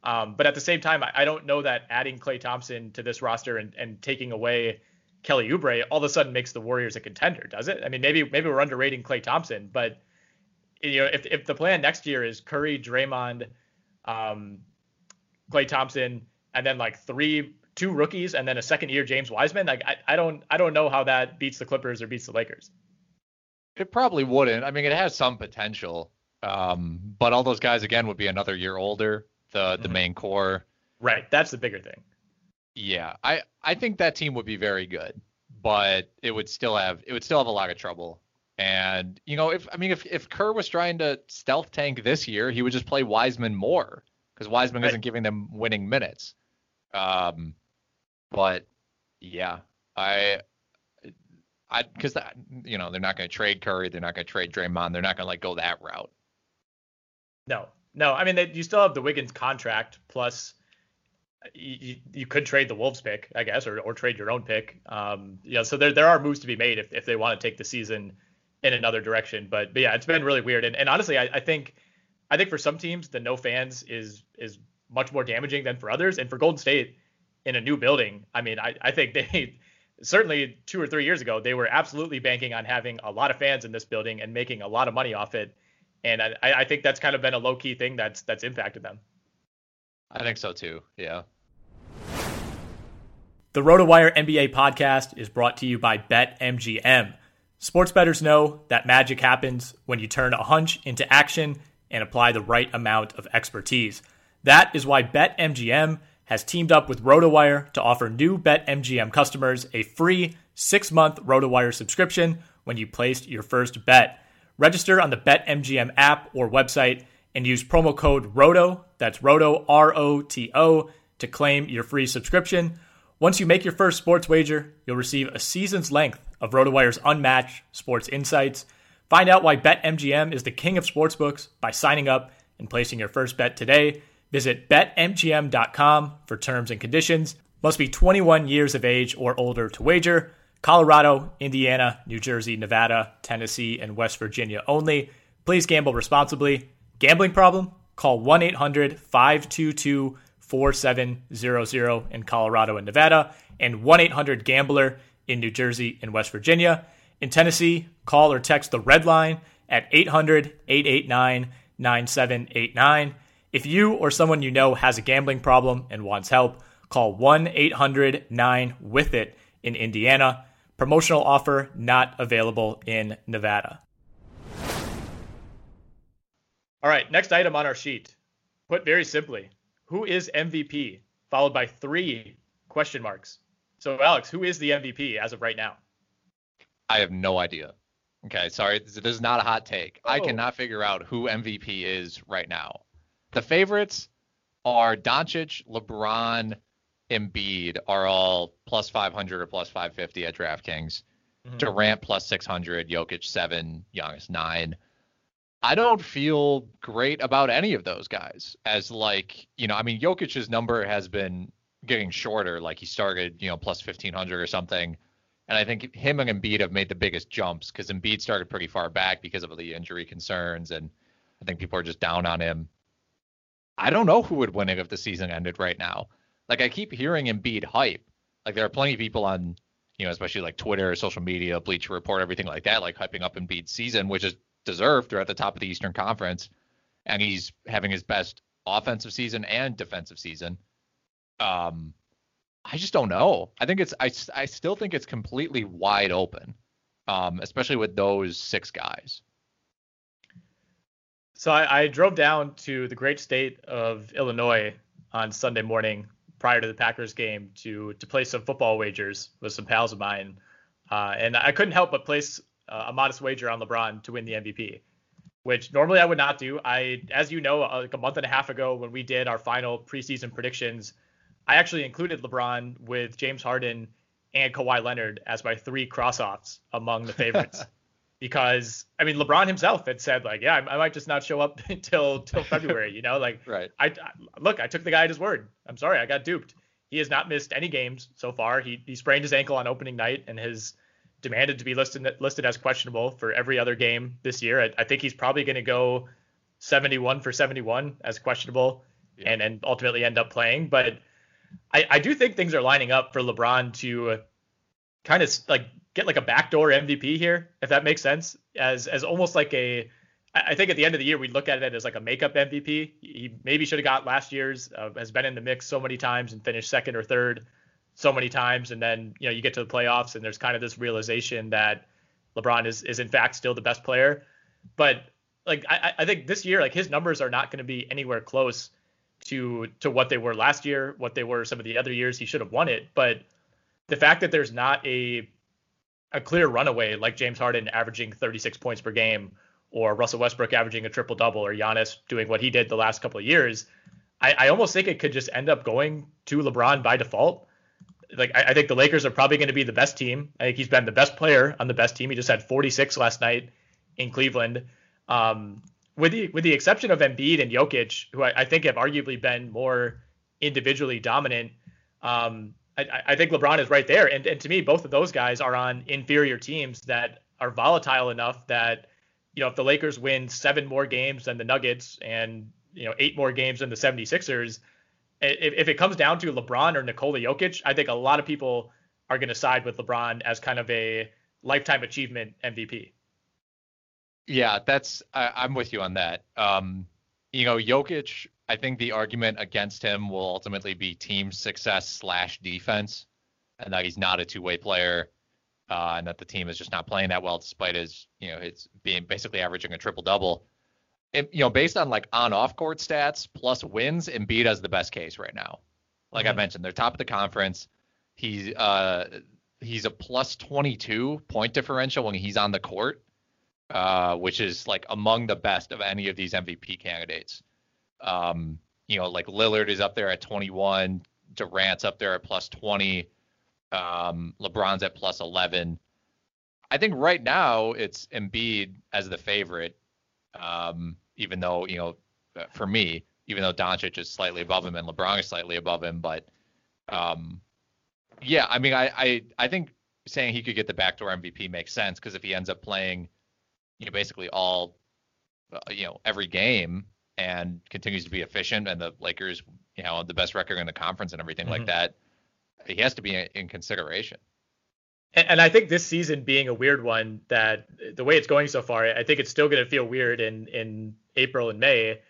Um, but at the same time, I, I, don't know that adding Klay Thompson to this roster and, and taking away Kelly Oubre all of a sudden makes the Warriors a contender, does it? I mean, maybe maybe we're underrating Klay Thompson, but you know, if if the plan next year is Curry, Draymond, um, Klay Thompson, and then like three two rookies and then a second year James Wiseman, like I, I don't I don't know how that beats the Clippers or beats the Lakers. It probably wouldn't. I mean, it has some potential, um, but all those guys again would be another year older. The mm-hmm. the main core. Right, that's the bigger thing. Yeah, I I think that team would be very good, but it would still have it would still have a lot of trouble. And you know, if I mean, if if Kerr was trying to stealth tank this year, he would just play Wiseman more because Wiseman right. isn't giving them winning minutes. Um, but yeah, I I because that you know they're not going to trade Curry, they're not going to trade Draymond, they're not going to like go that route. No, no. I mean, they, you still have the Wiggins contract plus. You, you could trade the Wolves pick, I guess, or, or trade your own pick. Um, yeah, so there there are moves to be made if, if they want to take the season in another direction. But but yeah, it's been really weird. And, and honestly, I, I think I think for some teams the no fans is is much more damaging than for others. And for Golden State in a new building, I mean, I, I think they certainly two or three years ago, they were absolutely banking on having a lot of fans in this building and making a lot of money off it. And I, I think that's kind of been a low key thing that's that's impacted them. I think so too. Yeah. The RotoWire NBA podcast is brought to you by BetMGM. Sports bettors know that magic happens when you turn a hunch into action and apply the right amount of expertise. That is why BetMGM has teamed up with RotoWire to offer new BetMGM customers a free six month RotoWire subscription when you place your first bet. Register on the BetMGM app or website and use promo code ROTO, that's ROTO, R O T O, to claim your free subscription. Once you make your first sports wager, you'll receive a season's length of RotoWire's unmatched sports insights. Find out why BetMGM is the king of sportsbooks by signing up and placing your first bet today. Visit betmgm.com for terms and conditions. Must be 21 years of age or older to wager. Colorado, Indiana, New Jersey, Nevada, Tennessee, and West Virginia only. Please gamble responsibly. Gambling problem? Call 1 800 522 4700 in Colorado and Nevada, and 1 800 Gambler in New Jersey and West Virginia. In Tennessee, call or text the red line at 800 889 9789. If you or someone you know has a gambling problem and wants help, call 1 800 9 with it in Indiana. Promotional offer not available in Nevada. All right, next item on our sheet. Put very simply, who is MVP? Followed by three question marks. So, Alex, who is the MVP as of right now? I have no idea. Okay, sorry, this is not a hot take. Oh. I cannot figure out who MVP is right now. The favorites are Doncic, LeBron, Embiid are all plus 500 or plus 550 at DraftKings. Mm-hmm. Durant plus 600, Jokic 7, Giannis 9. I don't feel great about any of those guys as like, you know, I mean Jokic's number has been getting shorter like he started, you know, plus 1500 or something. And I think him and Embiid have made the biggest jumps cuz Embiid started pretty far back because of the injury concerns and I think people are just down on him. I don't know who would win it if the season ended right now. Like I keep hearing Embiid hype. Like there are plenty of people on, you know, especially like Twitter, social media, Bleacher Report, everything like that, like hyping up Embiid's season, which is deserved. They're at the top of the Eastern Conference, and he's having his best offensive season and defensive season. Um, I just don't know. I think it's I, I still think it's completely wide open, um, especially with those six guys. So I, I drove down to the great state of Illinois on Sunday morning prior to the Packers game to to play some football wagers with some pals of mine, uh, and I couldn't help but place uh, a modest wager on LeBron to win the MVP, which normally I would not do. I, as you know, uh, like a month and a half ago when we did our final preseason predictions, I actually included LeBron with James Harden and Kawhi Leonard as my three cross-offs among the favorites. because I mean LeBron himself had said like, yeah, I, I might just not show up until till February, you know, like right. I, I, look, I took the guy at his word. I'm sorry, I got duped. He has not missed any games so far. He he sprained his ankle on opening night and has demanded to be listed listed as questionable for every other game this year. I, I think he's probably going to go 71 for 71 as questionable yeah. and and ultimately end up playing, but I, I do think things are lining up for LeBron to kind of like get like a backdoor MVP here, if that makes sense, as as almost like a. I think at the end of the year we look at it as like a makeup MVP. He maybe should have got last year's. Uh, has been in the mix so many times and finished second or third so many times, and then you know you get to the playoffs and there's kind of this realization that LeBron is is in fact still the best player. But like I, I think this year like his numbers are not going to be anywhere close to to what they were last year, what they were some of the other years he should have won it. But the fact that there's not a a clear runaway like James Harden averaging 36 points per game, or Russell Westbrook averaging a triple double, or Giannis doing what he did the last couple of years, I, I almost think it could just end up going to LeBron by default. Like I, I think the Lakers are probably going to be the best team. I think he's been the best player on the best team. He just had 46 last night in Cleveland. Um, with the with the exception of Embiid and Jokic, who I, I think have arguably been more individually dominant. Um, I, I think LeBron is right there. And, and to me, both of those guys are on inferior teams that are volatile enough that, you know, if the Lakers win seven more games than the Nuggets and, you know, eight more games than the 76ers, if, if it comes down to LeBron or Nikola Jokic, I think a lot of people are going to side with LeBron as kind of a lifetime achievement MVP. Yeah, that's I, am with you on that. Um, you know, Jokic I think the argument against him will ultimately be team success slash defense, and that he's not a two way player, uh, and that the team is just not playing that well despite his, you know, his being basically averaging a triple double. You know, based on like on off court stats plus wins, Embiid has the best case right now. Like mm-hmm. I mentioned, they're top of the conference. He's uh he's a plus 22 point differential when he's on the court, uh, which is like among the best of any of these MVP candidates. Um, you know, like Lillard is up there at 21, Durant's up there at plus 20, um, LeBron's at plus 11. I think right now it's Embiid as the favorite, um, even though you know, uh, for me, even though Doncic is slightly above him and LeBron is slightly above him, but um, yeah, I mean, I, I I think saying he could get the backdoor MVP makes sense because if he ends up playing, you know, basically all, uh, you know, every game, and continues to be efficient, and the Lakers, you know, the best record in the conference and everything mm-hmm. like that, he has to be in consideration. And, I think this season being a weird one, that the way it's going so far, I think it's still going to feel weird in in April and May,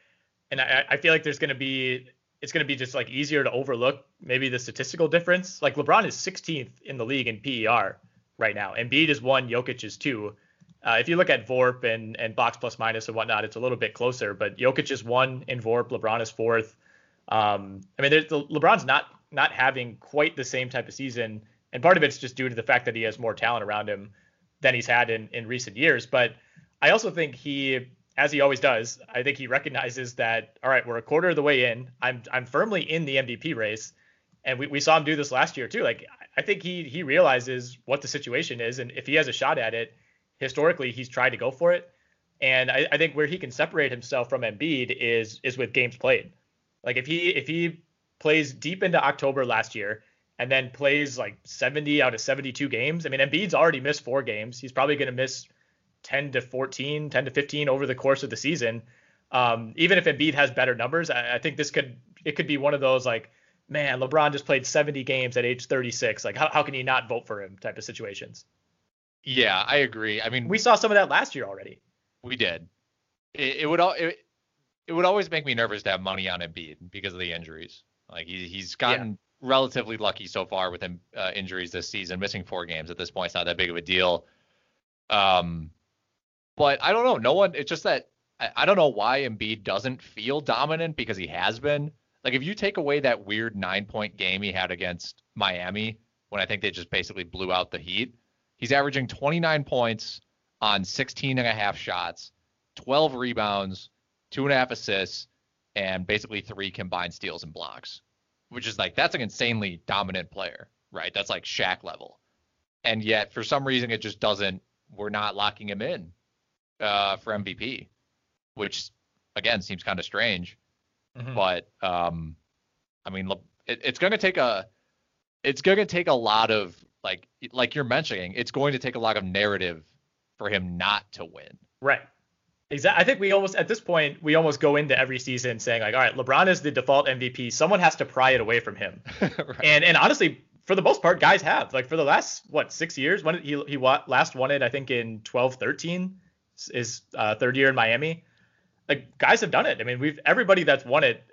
and I, I feel like there's going to be it's going to be just like easier to overlook maybe the statistical difference. Like LeBron is 16th in the league in PER right now, and Embiid is one, Jokic is two. Uh, if you look at VORP and, and box plus minus and whatnot, it's a little bit closer. But Jokic is one in VORP, LeBron is fourth. Um, I mean, the, LeBron's not not having quite the same type of season, and part of it's just due to the fact that he has more talent around him than he's had in in recent years. But I also think he, as he always does, I think he recognizes that all right, we're a quarter of the way in. I'm I'm firmly in the MVP race, and we, we saw him do this last year too. Like I think he he realizes what the situation is, and if he has a shot at it historically he's tried to go for it. And I, I, think where he can separate himself from Embiid is is with games played. Like if he if he plays deep into October last year and then plays like 70 out of 72 games. I mean, Embiid's already missed four games. He's probably going to miss 10 to 14, 10 to 15 over the course of the season. Um, even if Embiid has better numbers, I, I think this could it could be one of those like, man, LeBron just played 70 games at age 36. Like, how, how can you not vote for him type of situations. Yeah, I agree. I mean, we saw some of that last year already. We did. It, it would all it, it would always make me nervous to have money on Embiid because of the injuries. Like he he's gotten yeah. Relatively lucky so far with him uh, injuries this season, missing four games at this point. It's not that big of a deal. Um, but I don't know. No one. It's just that I, I don't know why Embiid doesn't feel dominant because he has been. Like if you take away that weird nine point game he had against Miami when I think they just basically blew out the Heat, he's averaging 29 points on 16 and a half shots, 12 rebounds, two and a half assists, and basically three combined steals and blocks, which is like that's an insanely dominant player, right? That's like Shaq level. And yet for some reason it just doesn't. We're not locking him in uh, for MVP, which again seems kind of strange. Mm-hmm. But um, I mean, it, it's going to take a it's going to take a lot of like like you're mentioning. It's going to take a lot of narrative for him not to win. Right. Exactly. I think we almost at this point we almost go into every season saying like, all right, LeBron is the default MVP. Someone has to pry it away from him. right. And and honestly, for the most part, guys have like for the last what six years. When he he last won it, I think in 12, 13 is uh, third year in Miami. Like guys have done it. I mean, we've everybody that's won it.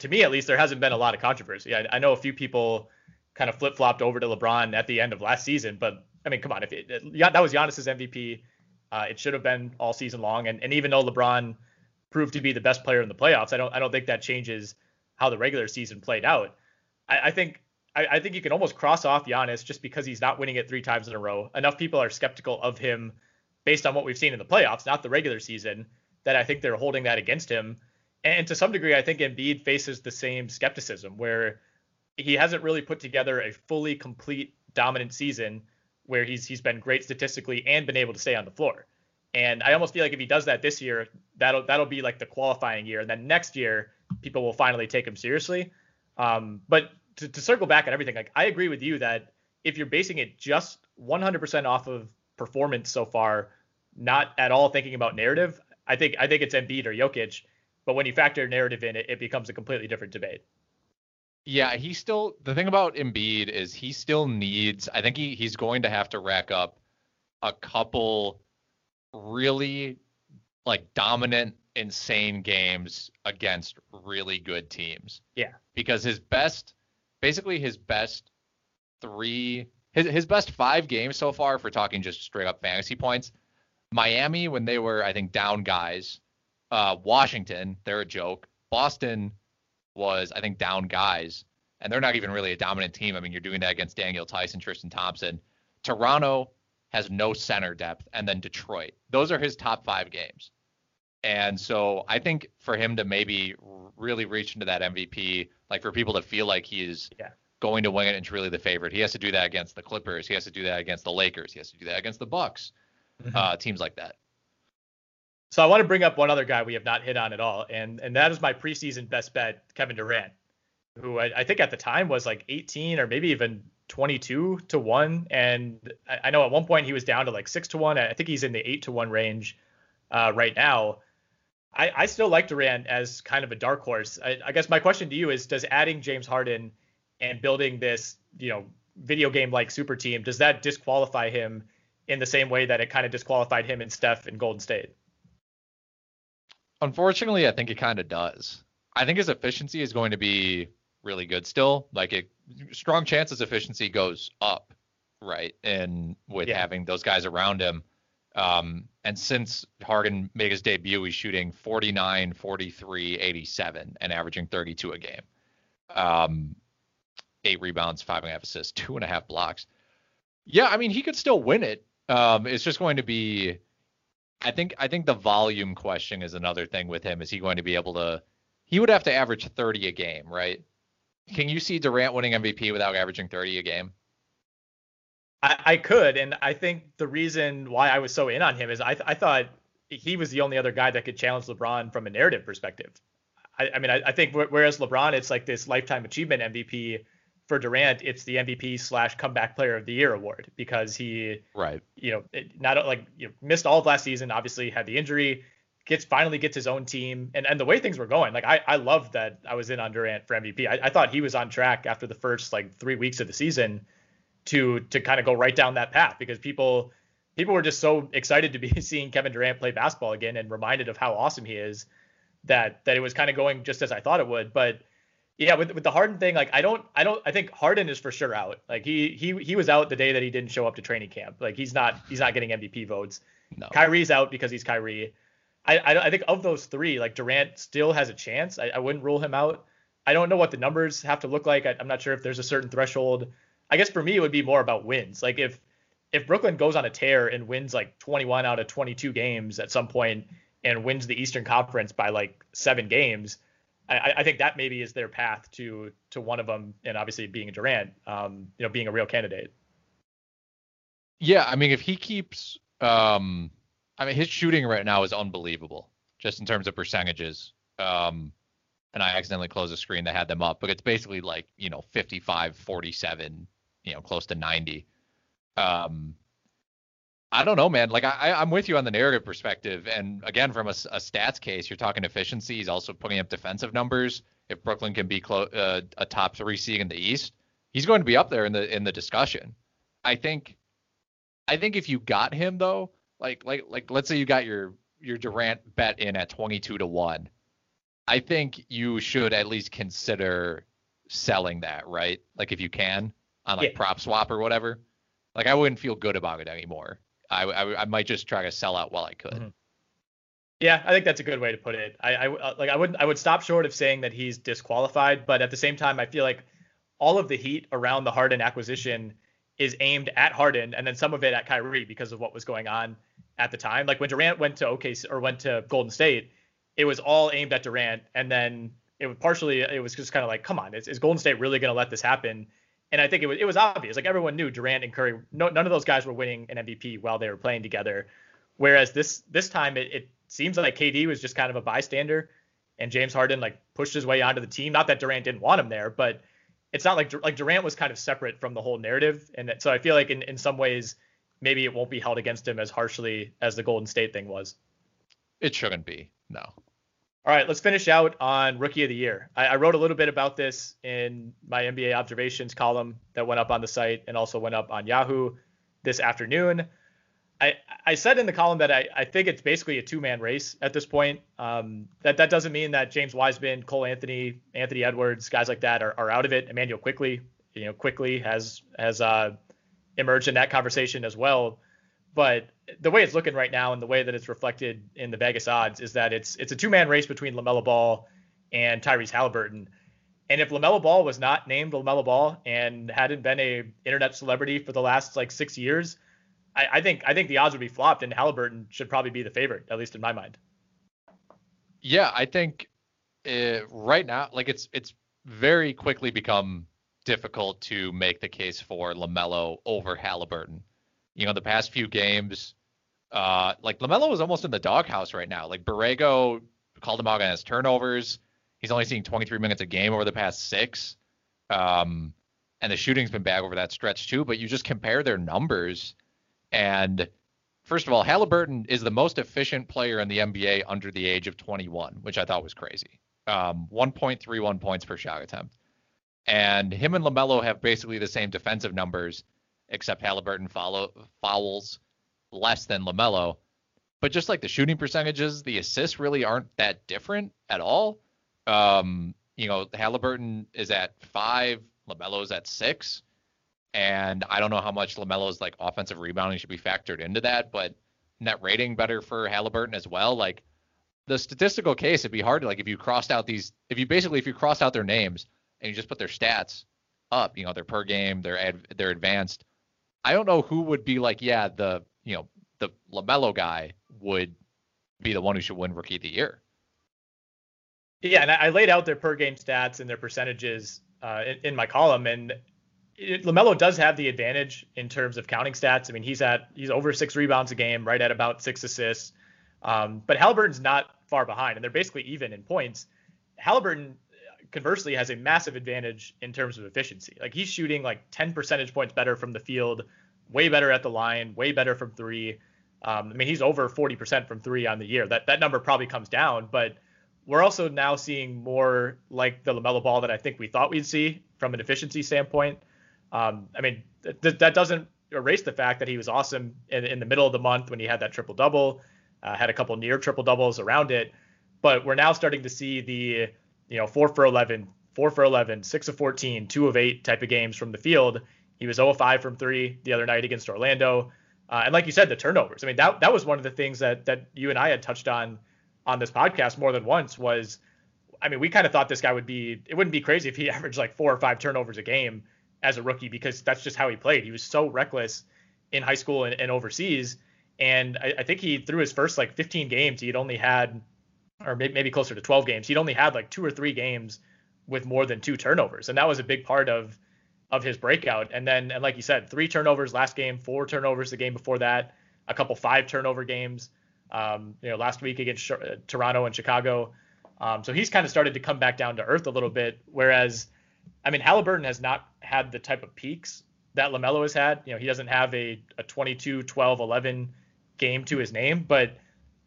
To me, at least, there hasn't been a lot of controversy. I, I know a few people kind of flip flopped over to LeBron at the end of last season, but I mean, come on, if it, that was Giannis's MVP uh, it should have been all season long. And, and even though LeBron proved to be the best player in the playoffs, I don't I don't think that changes how the regular season played out. I, I think I, I, think you can almost cross off Giannis just because he's not winning it three times in a row. Enough people are skeptical of him based on what we've seen in the playoffs, not the regular season, that I think they're holding that against him. And to some degree, I think Embiid faces the same skepticism where he hasn't really put together a fully complete dominant season where he's he's been great statistically and been able to stay on the floor. And I almost feel like if he does that this year, that'll that'll be like the qualifying year. And then next year, people will finally take him seriously. Um, but to, to circle back on everything, like I agree with you that if you're basing it just 100% off of performance so far, not at all thinking about narrative, I think I think it's Embiid or Jokic. But when you factor narrative in, it, it becomes a completely different debate. Yeah, he still the thing about Embiid is he still needs I think he he's going to have to rack up a couple really like dominant insane games against really good teams. Yeah. Because his best basically his best 3 his his best 5 games so far for talking just straight up fantasy points. Miami when they were I think down guys. Uh Washington, they're a joke. Boston was, I think, down guys, and they're not even really a dominant team. I mean, you're doing that against Daniel Theis, Tristan Thompson. Toronto has no center depth, and then Detroit. Those are his top five games. And so I think for him to maybe really reach into that MVP, like for people to feel like he is yeah. going to win it and truly the favorite, he has to do that against the Clippers. He has to do that against the Lakers. He has to do that against the Bucks, mm-hmm. uh, teams like that. So I want to bring up one other guy we have not hit on at all, and and that is my preseason best bet, Kevin Durant, who I, I think at the time was like 18 or maybe even 22 to one, and I, I, know at one point he was down to like six to one. I think he's in the eight to one range uh, right now. I, I still like Durant as kind of a dark horse. I, I guess my question to you is: Does adding James Harden and building this, you know, video game like super team, does that disqualify him in the same way that it kind of disqualified him and Steph in Golden State? Unfortunately, I think it kind of does. I think his efficiency is going to be really good still. Like it, strong chances efficiency goes up, right? And with yeah. having those guys around him. Um, and since Harden made his debut, he's shooting 49, 43, 87, and averaging 32 a game. Um, eight rebounds, five and a half assists, two and a half blocks. Yeah, I mean, he could still win it. Um, it's just going to be I think I think the volume question is another thing with him. Is he going to be able to? He would have to average 30 a game, right? Can you see Durant winning MVP without averaging 30 a game? I, I could, and I think the reason why I was so in on him is I, I thought he was the only other guy that could challenge LeBron from a narrative perspective. I, I mean, I, I think whereas LeBron, it's like this lifetime achievement MVP for Durant, it's the MVP slash comeback player of the year award because he, right, you know, not like you know, missed all of last season. Obviously, had the injury, gets finally gets his own team, and and the way things were going, like I I loved that I was in on Durant for MVP. I, I thought he was on track after the first like three weeks of the season to to kind of go right down that path because people people were just so excited to be seeing Kevin Durant play basketball again and reminded of how awesome he is that that it was kind of going just as I thought it would. But yeah, with with the Harden thing, like I don't I don't I think Harden is for sure out. Like he he he was out the day that he didn't show up to training camp. Like he's not he's not getting MVP votes. No. Kyrie's out because he's Kyrie. I, I, I think of those three, like Durant still has a chance. I, I wouldn't rule him out. I don't know what the numbers have to look like. I, I'm not sure if there's a certain threshold. I guess for me it would be more about wins. Like if if Brooklyn goes on a tear and wins like 21 out of 22 games at some point and wins the Eastern Conference by like seven games, I, I think that maybe is their path to to one of them, and obviously being Durant, um, you know, being a real candidate. Yeah, I mean, if he keeps, um, I mean, his shooting right now is unbelievable, just in terms of percentages. Um, and I accidentally closed the screen that had them up, but it's basically like you know 55, 47, you know, close to 90. Um, I don't know, man. Like I, I'm with you on the narrative perspective, and again, from a, a stats case, you're talking efficiency. He's also putting up defensive numbers. If Brooklyn can be clo- uh, a top three seed in the East, he's going to be up there in the in the discussion. I think, I think if you got him though, like like like let's say you got your your Durant bet in at 22 to one, I think you should at least consider selling that, right? Like if you can on like yeah. prop swap or whatever. Like I wouldn't feel good about it anymore. I, I, I might just try to sell out while I could. Mm-hmm. Yeah, I think that's a good way to put it. I, I uh, like I would I would stop short of saying that he's disqualified, but at the same time, I feel like all of the heat around the Harden acquisition is aimed at Harden, and then some of it at Kyrie because of what was going on at the time. Like when Durant went to OKC or went to Golden State, it was all aimed at Durant, and then it was partially it was just kind of like, come on, is, is Golden State really going to let this happen? And I think it was it was obvious. Like everyone knew Durant and Curry. No, none of those guys were winning an MVP while they were playing together. Whereas this this time it, it seems like KD was just kind of a bystander, and James Harden like pushed his way onto the team. Not that Durant didn't want him there, but it's not like like Durant was kind of separate from the whole narrative. And so I feel like in in some ways maybe it won't be held against him as harshly as the Golden State thing was. It shouldn't be. No. All right, let's finish out on Rookie of the Year. I, I, wrote a little bit about this in my NBA observations column that went up on the site and also went up on Yahoo this afternoon. I, I said in the column that I, I think it's basically a two man race at this point. Um, that that doesn't mean that James Wiseman, Cole Anthony, Anthony Edwards, guys like that are, are out of it. Emmanuel quickly, you know, Quickley has has uh, emerged in that conversation as well. But the way it's looking right now and the way that it's reflected in the Vegas odds is that it's it's a two man race between LaMelo Ball and Tyrese Haliburton. And if LaMelo Ball was not named LaMelo Ball and hadn't been a internet celebrity for the last like six years, I, I think I think the odds would be flopped and Haliburton should probably be the favorite, at least in my mind. Yeah, I think uh, right now, like it's it's very quickly become difficult to make the case for LaMelo over Haliburton you know, the past few games, uh, like LaMelo was almost in the doghouse right now. Like Borrego called him out on his turnovers. He's only seeing 23 minutes a game over the past six. Um, and the shooting's been bad over that stretch too. But you just compare their numbers, and first of all, Haliburton is the most efficient player in the NBA under the age of 21, which I thought was crazy. Um, 1.31 points per shot attempt. And him and LaMelo have basically the same defensive numbers except Haliburton follow, fouls less than LaMelo. But just like the shooting percentages, the assists really aren't that different at all. Um, you know, Haliburton is at five, LaMelo's at six. And I don't know how much LaMelo's like offensive rebounding should be factored into that, but net rating better for Haliburton as well. Like the statistical case, it'd be hard to like if you crossed out these, if you basically if you crossed out their names and you just put their stats up, you know, their per game, their ad, their advanced, I don't know who would be like, yeah, the you know the LaMelo guy would be the one who should win Rookie of the Year. Yeah, and I laid out their per game stats and their percentages uh, in, in, my column, and it, LaMelo does have the advantage in terms of counting stats. I mean, he's at he's over six rebounds a game, right at about six assists. Um, but Haliburton's not far behind, and they're basically even in points. Haliburton conversely has a massive advantage in terms of efficiency. Like he's shooting like 10 percentage points better from the field, way better at the line, way better from three. Um, I mean, he's over 40% from three on the year. That that number probably comes down, but we're also now seeing more like the Lamelo Ball that I think we thought we'd see from an efficiency standpoint. Um, I mean, th- that doesn't erase the fact that he was awesome in, in the middle of the month when he had that triple double, uh, had a couple near triple doubles around it. But we're now starting to see the, you know, four for 11, four for 11, six of 14, two of eight type of games from the field. He was 0 of 5 from three the other night against Orlando. Uh, and like you said, the turnovers. I mean, that that was one of the things that that you and I had touched on on this podcast more than once was I mean, we kind of thought this guy would be it wouldn't be crazy if he averaged like four or five turnovers a game as a rookie because that's just how he played. He was so reckless in high school and, and overseas. And I, I, think he through his first like 15 games, he had only had or maybe, closer to 12 games, he'd only had like two or three games with more than two turnovers. And that was a big part of of his breakout. And then and like you said, three turnovers last game, four turnovers the game before that, a couple five turnover games. Um, you know, last week against uh, Toronto and Chicago. Um, so he's kind of started to come back down to earth a little bit. Whereas, I mean, Haliburton has not had the type of peaks that LaMelo has had. You know, he doesn't have a, a 22, 12, 11 game to his name, but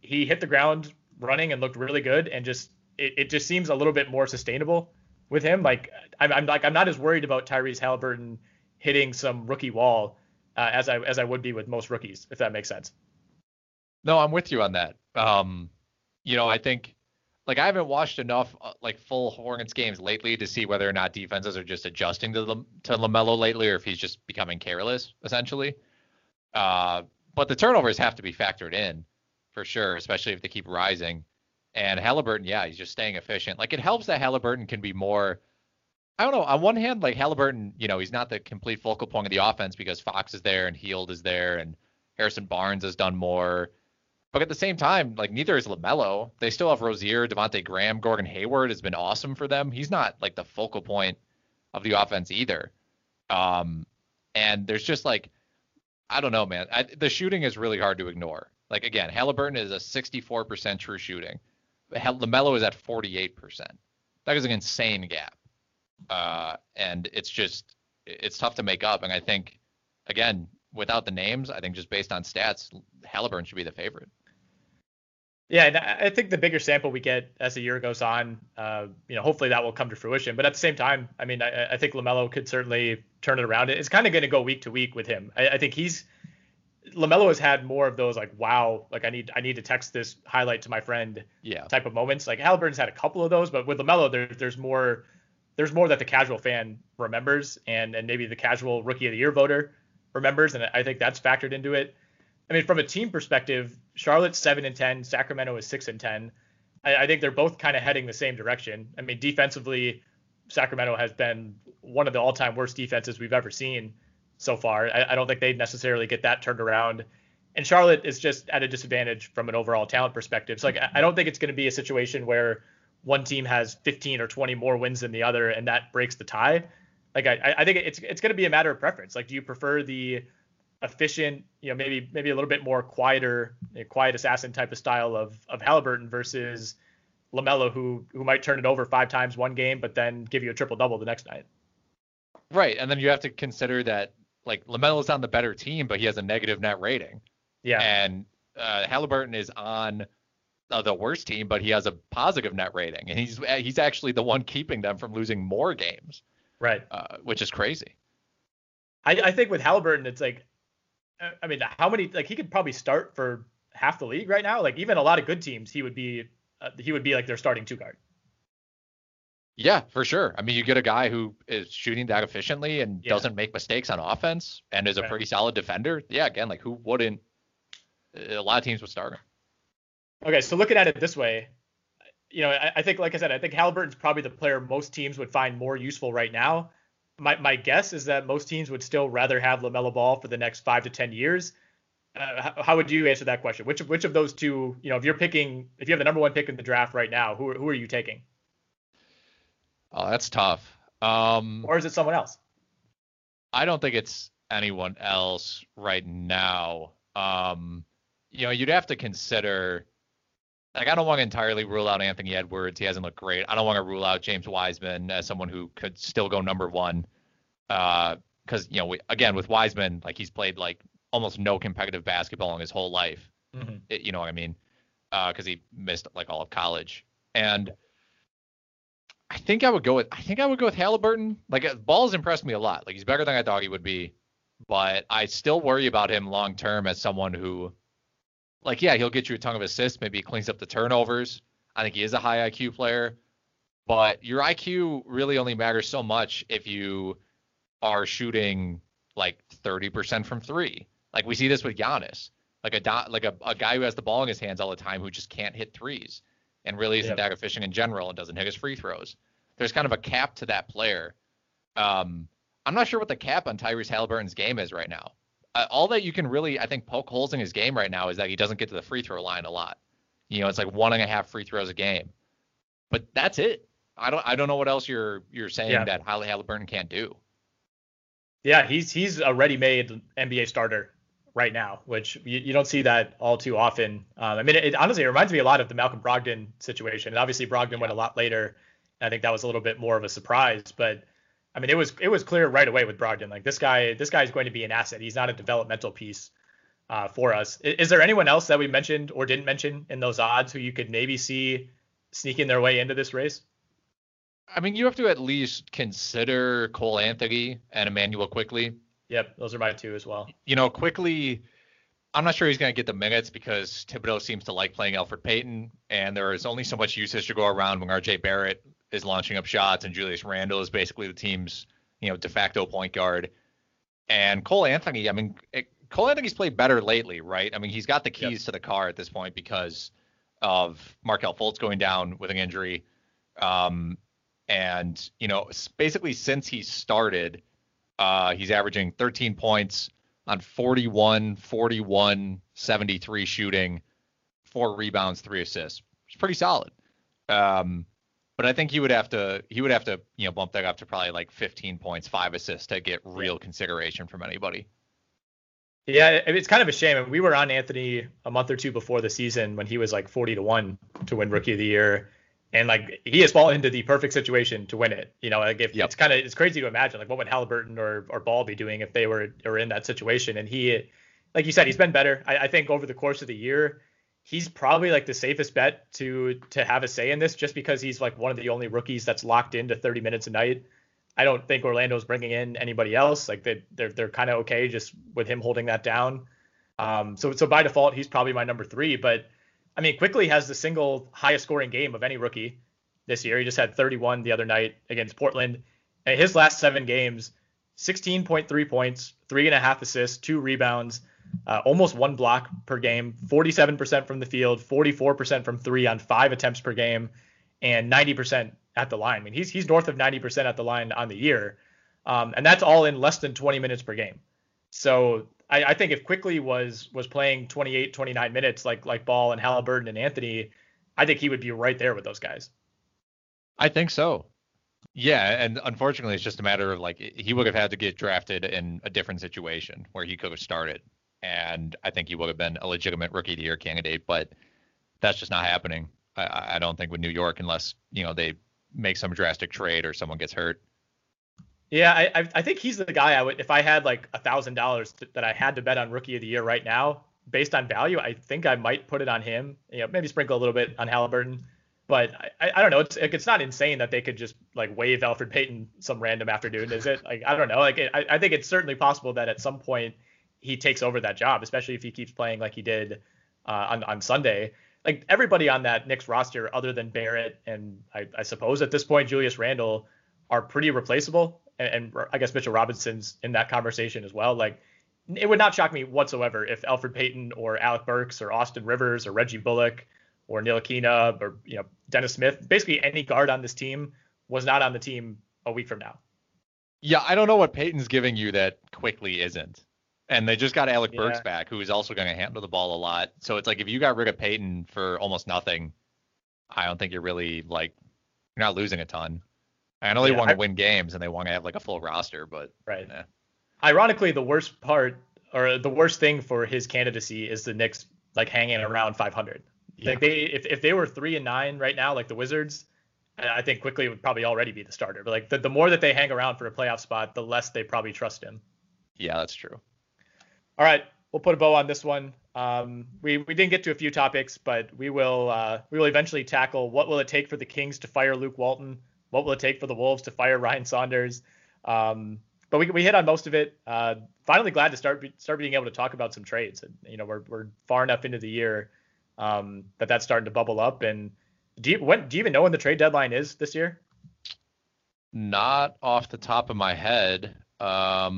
he hit the ground running and looked really good. And just, it, it just seems a little bit more sustainable with him. Like, I'm, I'm like, I'm not as worried about Tyrese Haliburton hitting some rookie wall uh, as I, as I would be with most rookies, if that makes sense. No, I'm with you on that. Um, you know, I think like I haven't watched enough uh, like full Hornets games lately to see whether or not defenses are just adjusting to the, to Lamelo lately, or if he's just becoming careless essentially. Uh, but the turnovers have to be factored in for sure, especially if they keep rising. And Haliburton, yeah, he's just staying efficient. Like it helps that Haliburton can be more. I don't know. On one hand, like Halliburton, you know, he's not the complete focal point of the offense because Fox is there and Hield is there and Harrison Barnes has done more. But at the same time, like neither is Lamelo. They still have Rozier, Devonte Graham, Gordon Hayward has been awesome for them. He's not like the focal point of the offense either. Um, and there's just like, I don't know, man. I, the shooting is really hard to ignore. Like again, Haliburton is a 64% true shooting. Lamelo is at 48%. That is an insane gap. Uh, and it's just it's tough to make up. And I think again, without the names, I think just based on stats, Haliburton should be the favorite. Yeah, and I think the bigger sample we get as the year goes on, uh, you know, hopefully that will come to fruition. But at the same time, I mean, I, I think Lamelo could certainly turn it around. It's kind of going to go week to week with him. I, I, think he's Lamelo has had more of those like, wow, like I need I need to text this highlight to my friend, yeah, type of moments. Like Haliburton's had a couple of those, but with Lamelo, there, there's more there's more that the casual fan remembers, and and maybe the casual rookie of the year voter remembers, and I think that's factored into it. I mean, from a team perspective, Charlotte's seven and ten, Sacramento is six and ten. I, I think they're both kind of heading the same direction. I mean, defensively, Sacramento has been one of the all-time worst defenses we've ever seen so far. I, I don't think they'd necessarily get that turned around. And Charlotte is just at a disadvantage from an overall talent perspective. So like, I don't think it's going to be a situation where one team has 15 or 20 more wins than the other, and that breaks the tie. Like I, I think it's it's going to be a matter of preference. Like, do you prefer the efficient, you know, maybe maybe a little bit more quieter, quiet assassin type of style of of Haliburton versus Lamelo, who who might turn it over five times one game, but then give you a triple double the next night. Right, and then you have to consider that like LaMelo is on the better team, but he has a negative net rating. Yeah, and uh, Haliburton is on uh, the worst team, but he has a positive net rating, and he's he's actually the one keeping them from losing more games. Right, uh, which is crazy. I, I think with Haliburton, it's like I mean, how many like he could probably start for half the league right now. Like even a lot of good teams, he would be uh, he would be like their starting two guard. Yeah, for sure. I mean, you get a guy who is shooting that efficiently and yeah. doesn't make mistakes on offense and is a pretty solid defender. Yeah, again, like who wouldn't? A lot of teams would start him. Okay, so looking at it this way, you know, I, I think, like I said, I think Haliburton's probably the player most teams would find more useful right now my, my guess is that most teams would still rather have LaMelo Ball for the next five to 10 years. Uh, how, how, would you answer that question? Which of, which of those two, you know, if you're picking, if you have the number one pick in the draft right now, who, who are you taking? Oh, that's tough. Um, or is it someone else? I don't think it's anyone else right now. Um, you know, you'd have to consider like I don't want to entirely rule out Anthony Edwards. He hasn't looked great. I don't want to rule out James Wiseman as someone who could still go number one. Uh, because you know, we, again with Wiseman, like he's played like almost no competitive basketball in his whole life. Mm-hmm. It, you know what I mean? Uh, because he missed like all of college. And I think I would go with I think I would go with Haliburton. Like uh, Ball's impressed me a lot. Like he's better than I thought he would be. but I still worry about him long term as someone who, like, yeah, he'll get you a ton of assists. Maybe he cleans up the turnovers. I think he is a high IQ player, but your IQ really only matters so much if you are shooting like 30% from three. Like we see this with Giannis, like a dot, like a, a guy who has the ball in his hands all the time who just can't hit threes and really isn't yep. that efficient in general and doesn't hit his free throws. There's kind of a cap to that player. Um, I'm not sure what the cap on Tyrese Haliburton's game is right now. Uh, all that you can really, I think, poke holes in his game right now is that he doesn't get to the free throw line a lot. You know, it's like one and a half free throws a game, but that's it. I don't, I don't know what else you're you're saying yeah. that Holly Haliburton can't do. Yeah, he's he's a ready-made NBA starter right now, which you, you don't see that all too often. Um, I mean, it, it, honestly it reminds me a lot of the Malcolm Brogdon situation. And obviously Brogdon yeah. went a lot later. I think that was a little bit more of a surprise, but I mean, it was it was clear right away with Brogdon. Like this guy, this guy is going to be an asset. He's not a developmental piece uh, for us. Is, is, there anyone else that we mentioned or didn't mention in those odds who you could maybe see sneaking their way into this race? I mean, you have to at least consider Cole Anthony and Emmanuel Quickley. Yep, those are my two as well. You know, Quickley, I'm not sure he's going to get the minutes because Thibodeau seems to like playing Elfrid Payton, and there is only so much usage to go around when RJ Barrett is launching up shots and Julius Randle is basically the team's, you know, de facto point guard. And Cole Anthony, I mean, it, Cole Anthony's played better lately, right? I mean, he's got the keys yep. to the car at this point because of Markelle Fultz going down with an injury. Um, and, you know, basically since he started, uh, he's averaging 13 points on 41, 41, 73 shooting, four rebounds, three assists. It's pretty solid. Um, but I think he would have to he would have to you know bump that up to probably like 15 points, five assists to get real consideration from anybody. Yeah, it's kind of a shame. We were on Anthony a month or two before the season when he was like 40 to one to win Rookie of the Year, and like he has fallen into the perfect situation to win it. You know, like if yep. it's kind of it's crazy to imagine like what would Haliburton or or Ball be doing if they were were in that situation. And he, like you said, he's been better. I, I think over the course of the year, he's probably like the safest bet to to have a say in this, just because he's like one of the only rookies that's locked into 30 minutes a night. I don't think Orlando's bringing in anybody else. Like they they're they're kind of okay just with him holding that down. Um, so so by default, he's probably my number three. But I mean, Quickley has the single highest scoring game of any rookie this year. He just had 31 the other night against Portland. And his last seven games, 16.3 points, three and a half assists, two rebounds, uh, almost one block per game, 47% from the field, 44% from three on five attempts per game, and 90% at the line. I mean, he's he's north of 90% at the line on the year, um, and that's all in less than 20 minutes per game. So I, I, think if Quickley was was playing 28, 29 minutes like like Ball and Haliburton and Anthony, I think he would be right there with those guys. I think so. Yeah, and unfortunately, it's just a matter of like he would have had to get drafted in a different situation where he could have started, and I think he would have been a legitimate rookie of the year candidate. But that's just not happening. I, I don't think with New York unless you know they make some drastic trade or someone gets hurt. Yeah, I I think he's the guy I would if I had like a thousand dollars that I had to bet on rookie of the year right now based on value. I think I might put it on him. You know, maybe sprinkle a little bit on Haliburton. But I, I don't know. It's it's not insane that they could just like waive Elfrid Payton some random afternoon, is it? Like I don't know. Like I, I think it's certainly possible that at some point he takes over that job, especially if he keeps playing like he did uh, on on Sunday. Like everybody on that Knicks roster, other than Barrett and I, I suppose at this point Julius Randle, are pretty replaceable. And, and I guess Mitchell Robinson's in that conversation as well. Like it would not shock me whatsoever if Elfrid Payton or Alec Burks or Austin Rivers or Reggie Bullock or Neil Ntilikina or you know Dennis Smith, basically any guard on this team was not on the team a week from now. Yeah, I don't know what Payton's giving you that Quickley isn't. And they just got Alec yeah. Burks back, who is also going to handle the ball a lot. So it's like if you got rid of Payton for almost nothing, I don't think you're really like you're not losing a ton. I know they yeah, want to win games and they want to have like a full roster, but right. Eh. Ironically, the worst part or the worst thing for his candidacy is the Knicks like hanging around 500. Yeah. Like they if, if they were three and nine right now, like the Wizards, I think Quickley would probably already be the starter. But like the, the more that they hang around for a playoff spot, the less they probably trust him. Yeah, that's true. All right, we'll put a bow on this one. Um, we we didn't get to a few topics, but we will uh, we will eventually tackle what will it take for the Kings to fire Luke Walton? What will it take for the Wolves to fire Ryan Saunders? Um, but we we hit on most of it. Uh, finally glad to start start being able to talk about some trades. You know, we're we're far enough into the year um, that that's starting to bubble up. And do you when do you even know when the trade deadline is this year? Not off the top of my head. Um,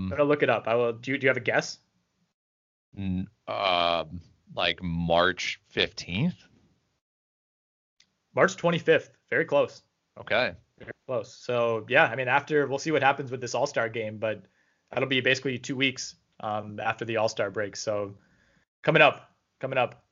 I'm gonna look it up. I will. Do you do you have a guess? N- uh, like March 15th. March 25th. Very close. Okay. Very close. So yeah, I mean, after we'll see what happens with this All Star game, but that'll be basically two weeks um, after the All Star break. So coming up, coming up.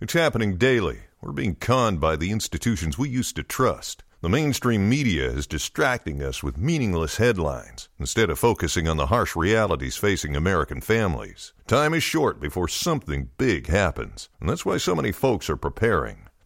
It's happening daily. We're being conned by the institutions we used to trust. The mainstream media is distracting us with meaningless headlines instead of focusing on the harsh realities facing American families. Time is short before something big happens, and that's why so many folks are preparing.